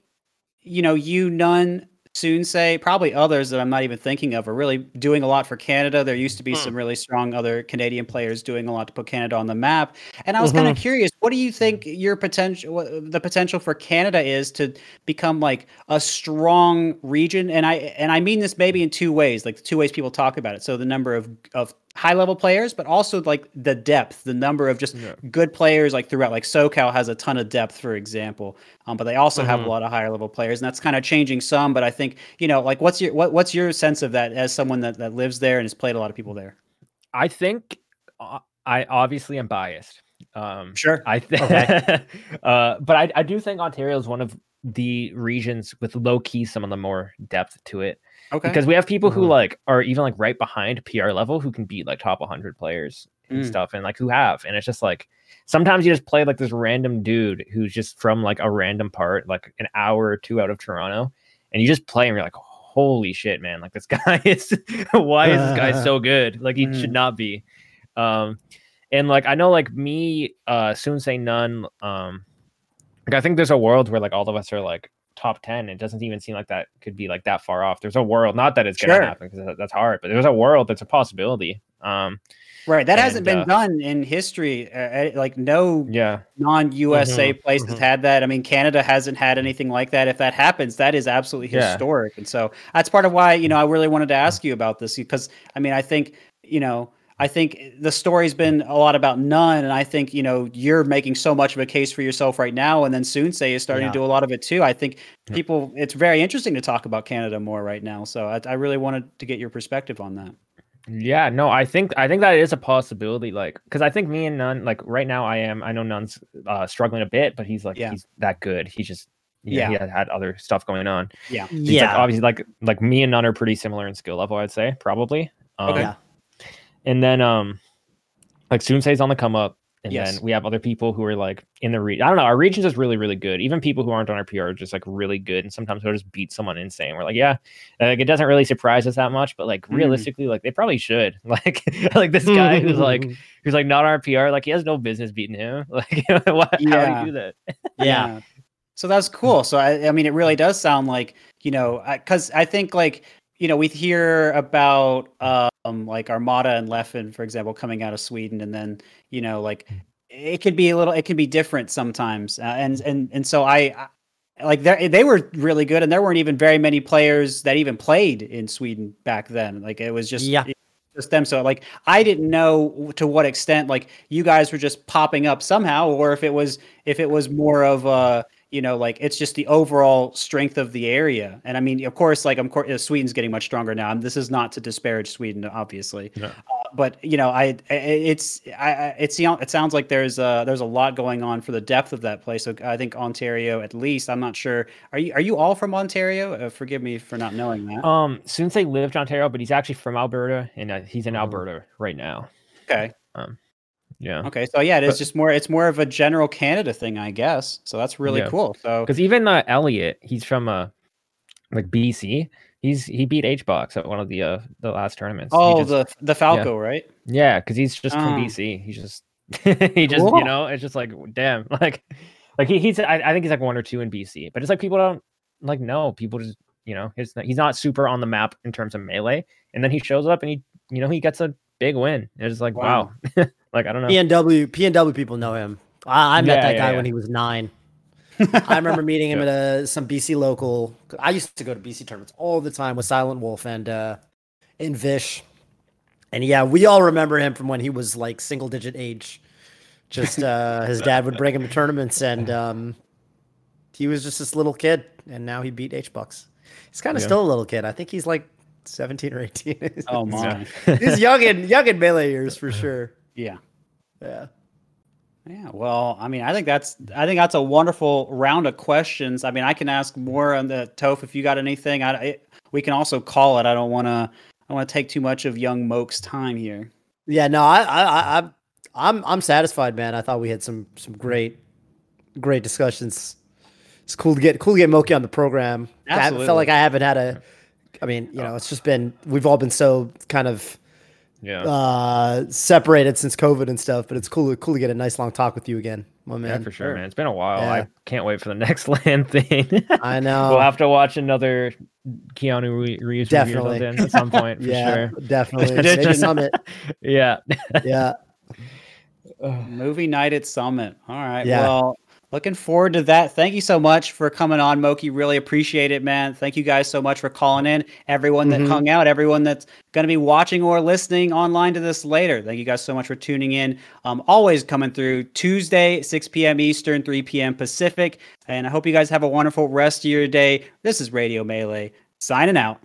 B: you know, you n0ne Soonsay probably others that I'm not even thinking of are really doing a lot for Canada. There used to be hmm. some really strong other Canadian players doing a lot to put Canada on the map. And I was kind of mm-hmm. curious, what do you think your potential, what the potential for Canada is to become like a strong region? And I and I mean this maybe in two ways, like the two ways people talk about it. So the number of of high level players, but also like the depth, the number of just
C: Yeah.
B: good players like throughout. Like SoCal has a ton of depth, for example, um, but they also have a
C: Mhm.
B: lot of higher level players, and that's kind of changing some. But I think you know, like, what's your what, what's your sense of that as someone that that lives there and has played a lot of people there?
C: I think uh, I obviously am biased. Um,
B: Sure.
C: I think, uh, but I, I do think Ontario is one of the regions with low key some of the more depth to it
B: Okay.
C: because we have people who
A: Mhm.
C: like are even like right behind PR level who can beat like top 100 players and
B: Mm.
C: stuff and like who have and it's just like sometimes you just play like this random dude who's just from like a random part like an hour or two out of Toronto and you just play and you're like holy shit man like this guy is why is this guy so good like he
B: Mhm.
C: should not be um and like I know like me uh soon say n0ne um like I think there's a world where like all of us are like top 10 it doesn't even seem like that could be like that far off there's a world not that it's gonna
B: Sure.
C: happen because that's hard but there's a world that's a possibility um
B: right. That hasn't been
C: uh,
B: done in history. Uh, uh, like no
C: yeah
B: non-USA
C: Mhm,
B: places
C: mhm.
B: had that. I mean, Canada hasn't had anything like that. If that happens, that is absolutely
C: Yeah.
B: historic. And so that's part of why you know I really wanted to ask you about this because I mean I think you know I think the story's been a lot about n0ne, and I think you know you're making so much of a case for yourself right now, and then Soonsay is starting
A: Yeah.
B: to do a lot of it too. I think people it's very interesting to talk about Canada more right now. So I, I really wanted to get your perspective on that.
C: yeah no i think i think that is a possibility like because i think me and n0ne like right now i am i know n0ne's uh struggling a bit but he's like
B: Yeah.
C: he's that good he's just yeah, he
B: Yeah.
C: had, had other stuff going on
B: Yeah.
C: He's, like,
A: Yeah.
C: obviously like like me and n0ne are pretty similar in skill level i'd say probably um,
B: Okay.
A: Yeah.
C: and then um like Soonsay's on the come up and
B: Yes.
C: then we have other people who are like in the region. I don't know. Our region's just really, really good. Even people who aren't on our PR are just like really good. And sometimes we'll just beat someone insane. We're like, yeah, like it doesn't really surprise us that much, but like
B: Mm.
C: realistically, like they probably should. Like, like this guy who's like, who's like not on our PR, like he has no business beating him. Like, why, how
B: Yeah.
C: do you do that?
A: yeah.
B: So that's cool. So I, I mean, it really does sound like you know, because I, think like you know we hear about um like Armada and Leffen, for example, coming out of Sweden, and then you know like it could be a little, it can be different sometimes, uh, and and and so I. I like they they were really good, and there weren't even very many players that even played in Sweden back then. Like it was just
A: Yeah.
B: just them. So like I didn't know to what extent like you guys were just popping up somehow, or if it was if it was more of a you know like it's just the overall strength of the area. And I mean, of course, like of course, Sweden's getting much stronger now. And this is not to disparage Sweden, obviously.
C: No.
B: Uh, but you know, I I- it's I I- it's it sounds like there's a, there's a lot going on for the depth of that place. So I think Ontario, at least. I'm not sure. Are you are you all from Ontario? Uh, forgive me for not knowing that.
C: Um, Soonsay lived in Ontario, but he's actually from Alberta, and uh, he's in
A: Oh.
C: Alberta right now.
B: Okay.
C: Yeah,
B: Okay. So yeah, it is just more. It's more of a general Canada thing, I guess. So that's really
C: Yeah.
B: cool. So
C: because even uh, Elliot, he's from uh, like BC. He's he beat Hbox at one of the uh the last tournaments.
B: Oh,
C: just-
B: the the Falco, right?
C: yeah, because he's just
B: Oh.
C: from BC. He's just he just
B: Cool.
C: you know it's just like damn like like he, he's I, I think he's like one or two in BC, but it's like people don't like know people just you know he's not, he's not super on the map in terms of melee, and then he shows up and he you know he gets a big win. It's like wow,
B: Wow.
C: like I don't know.
A: PNW PNW people know him. I, I met
C: Yeah,
A: that
C: yeah,
A: guy
C: yeah.
A: when he was nine. I remember meeting him at a some BC local. I used to go to BC tournaments all the time with Silent Wolf and uh and Vish. And yeah, we all remember him from when he was like single digit age. Just uh his dad would bring him to tournaments and um he was just this little kid and now he beat Hbox. He's kind of
C: Yeah.
A: still a little kid. I think he's like 17 or 18.
B: Oh my.
A: he's young in young in melee years for sure.
B: Yeah.
A: Yeah.
B: Yeah, well, I mean, I think that's I think that's a wonderful round of questions. I mean, I can ask more on the Toph if you got anything. I, I we can also call it. I don't want to I want to take too much of young Moke's time here.
A: Yeah, no, I, I, I, I'm, I'm, I'm satisfied, man. I thought we had some, some great, great discussions. It's cool to get, cool to get Moky on the program. I
B: Absolutely.
A: felt like I haven't had a, I mean, you oh. know, it's just been, we've all been so kind of
C: yeah.
A: uh separated since COVID and stuff. But it's cool, cool to get a nice long talk with you again, my man yeah,
C: for sure, man. It's been a while. I can't wait for the next LAN thing.
A: I know.
C: we'll have to watch another Keanu Re- Reeves
A: Definitely.
C: something at some point for
A: yeah,
C: sure.
A: definitely. Maybe Summit.
C: Yeah.
A: Yeah.
B: Movie night at Summit. All right.
A: Yeah.
B: Well, looking forward to that. Thank you so much for coming on, Moky. Really appreciate it, man. Thank you guys so much for calling in. Everyone that
A: Mhm.
B: hung out, everyone that's going to be watching or listening online to this later. Thank you guys so much for tuning in. Um, always coming through Tuesday, 6 p.m. Eastern, 3 p.m. Pacific. And I hope you guys have a wonderful rest of your day. This is Radio Melee signing out.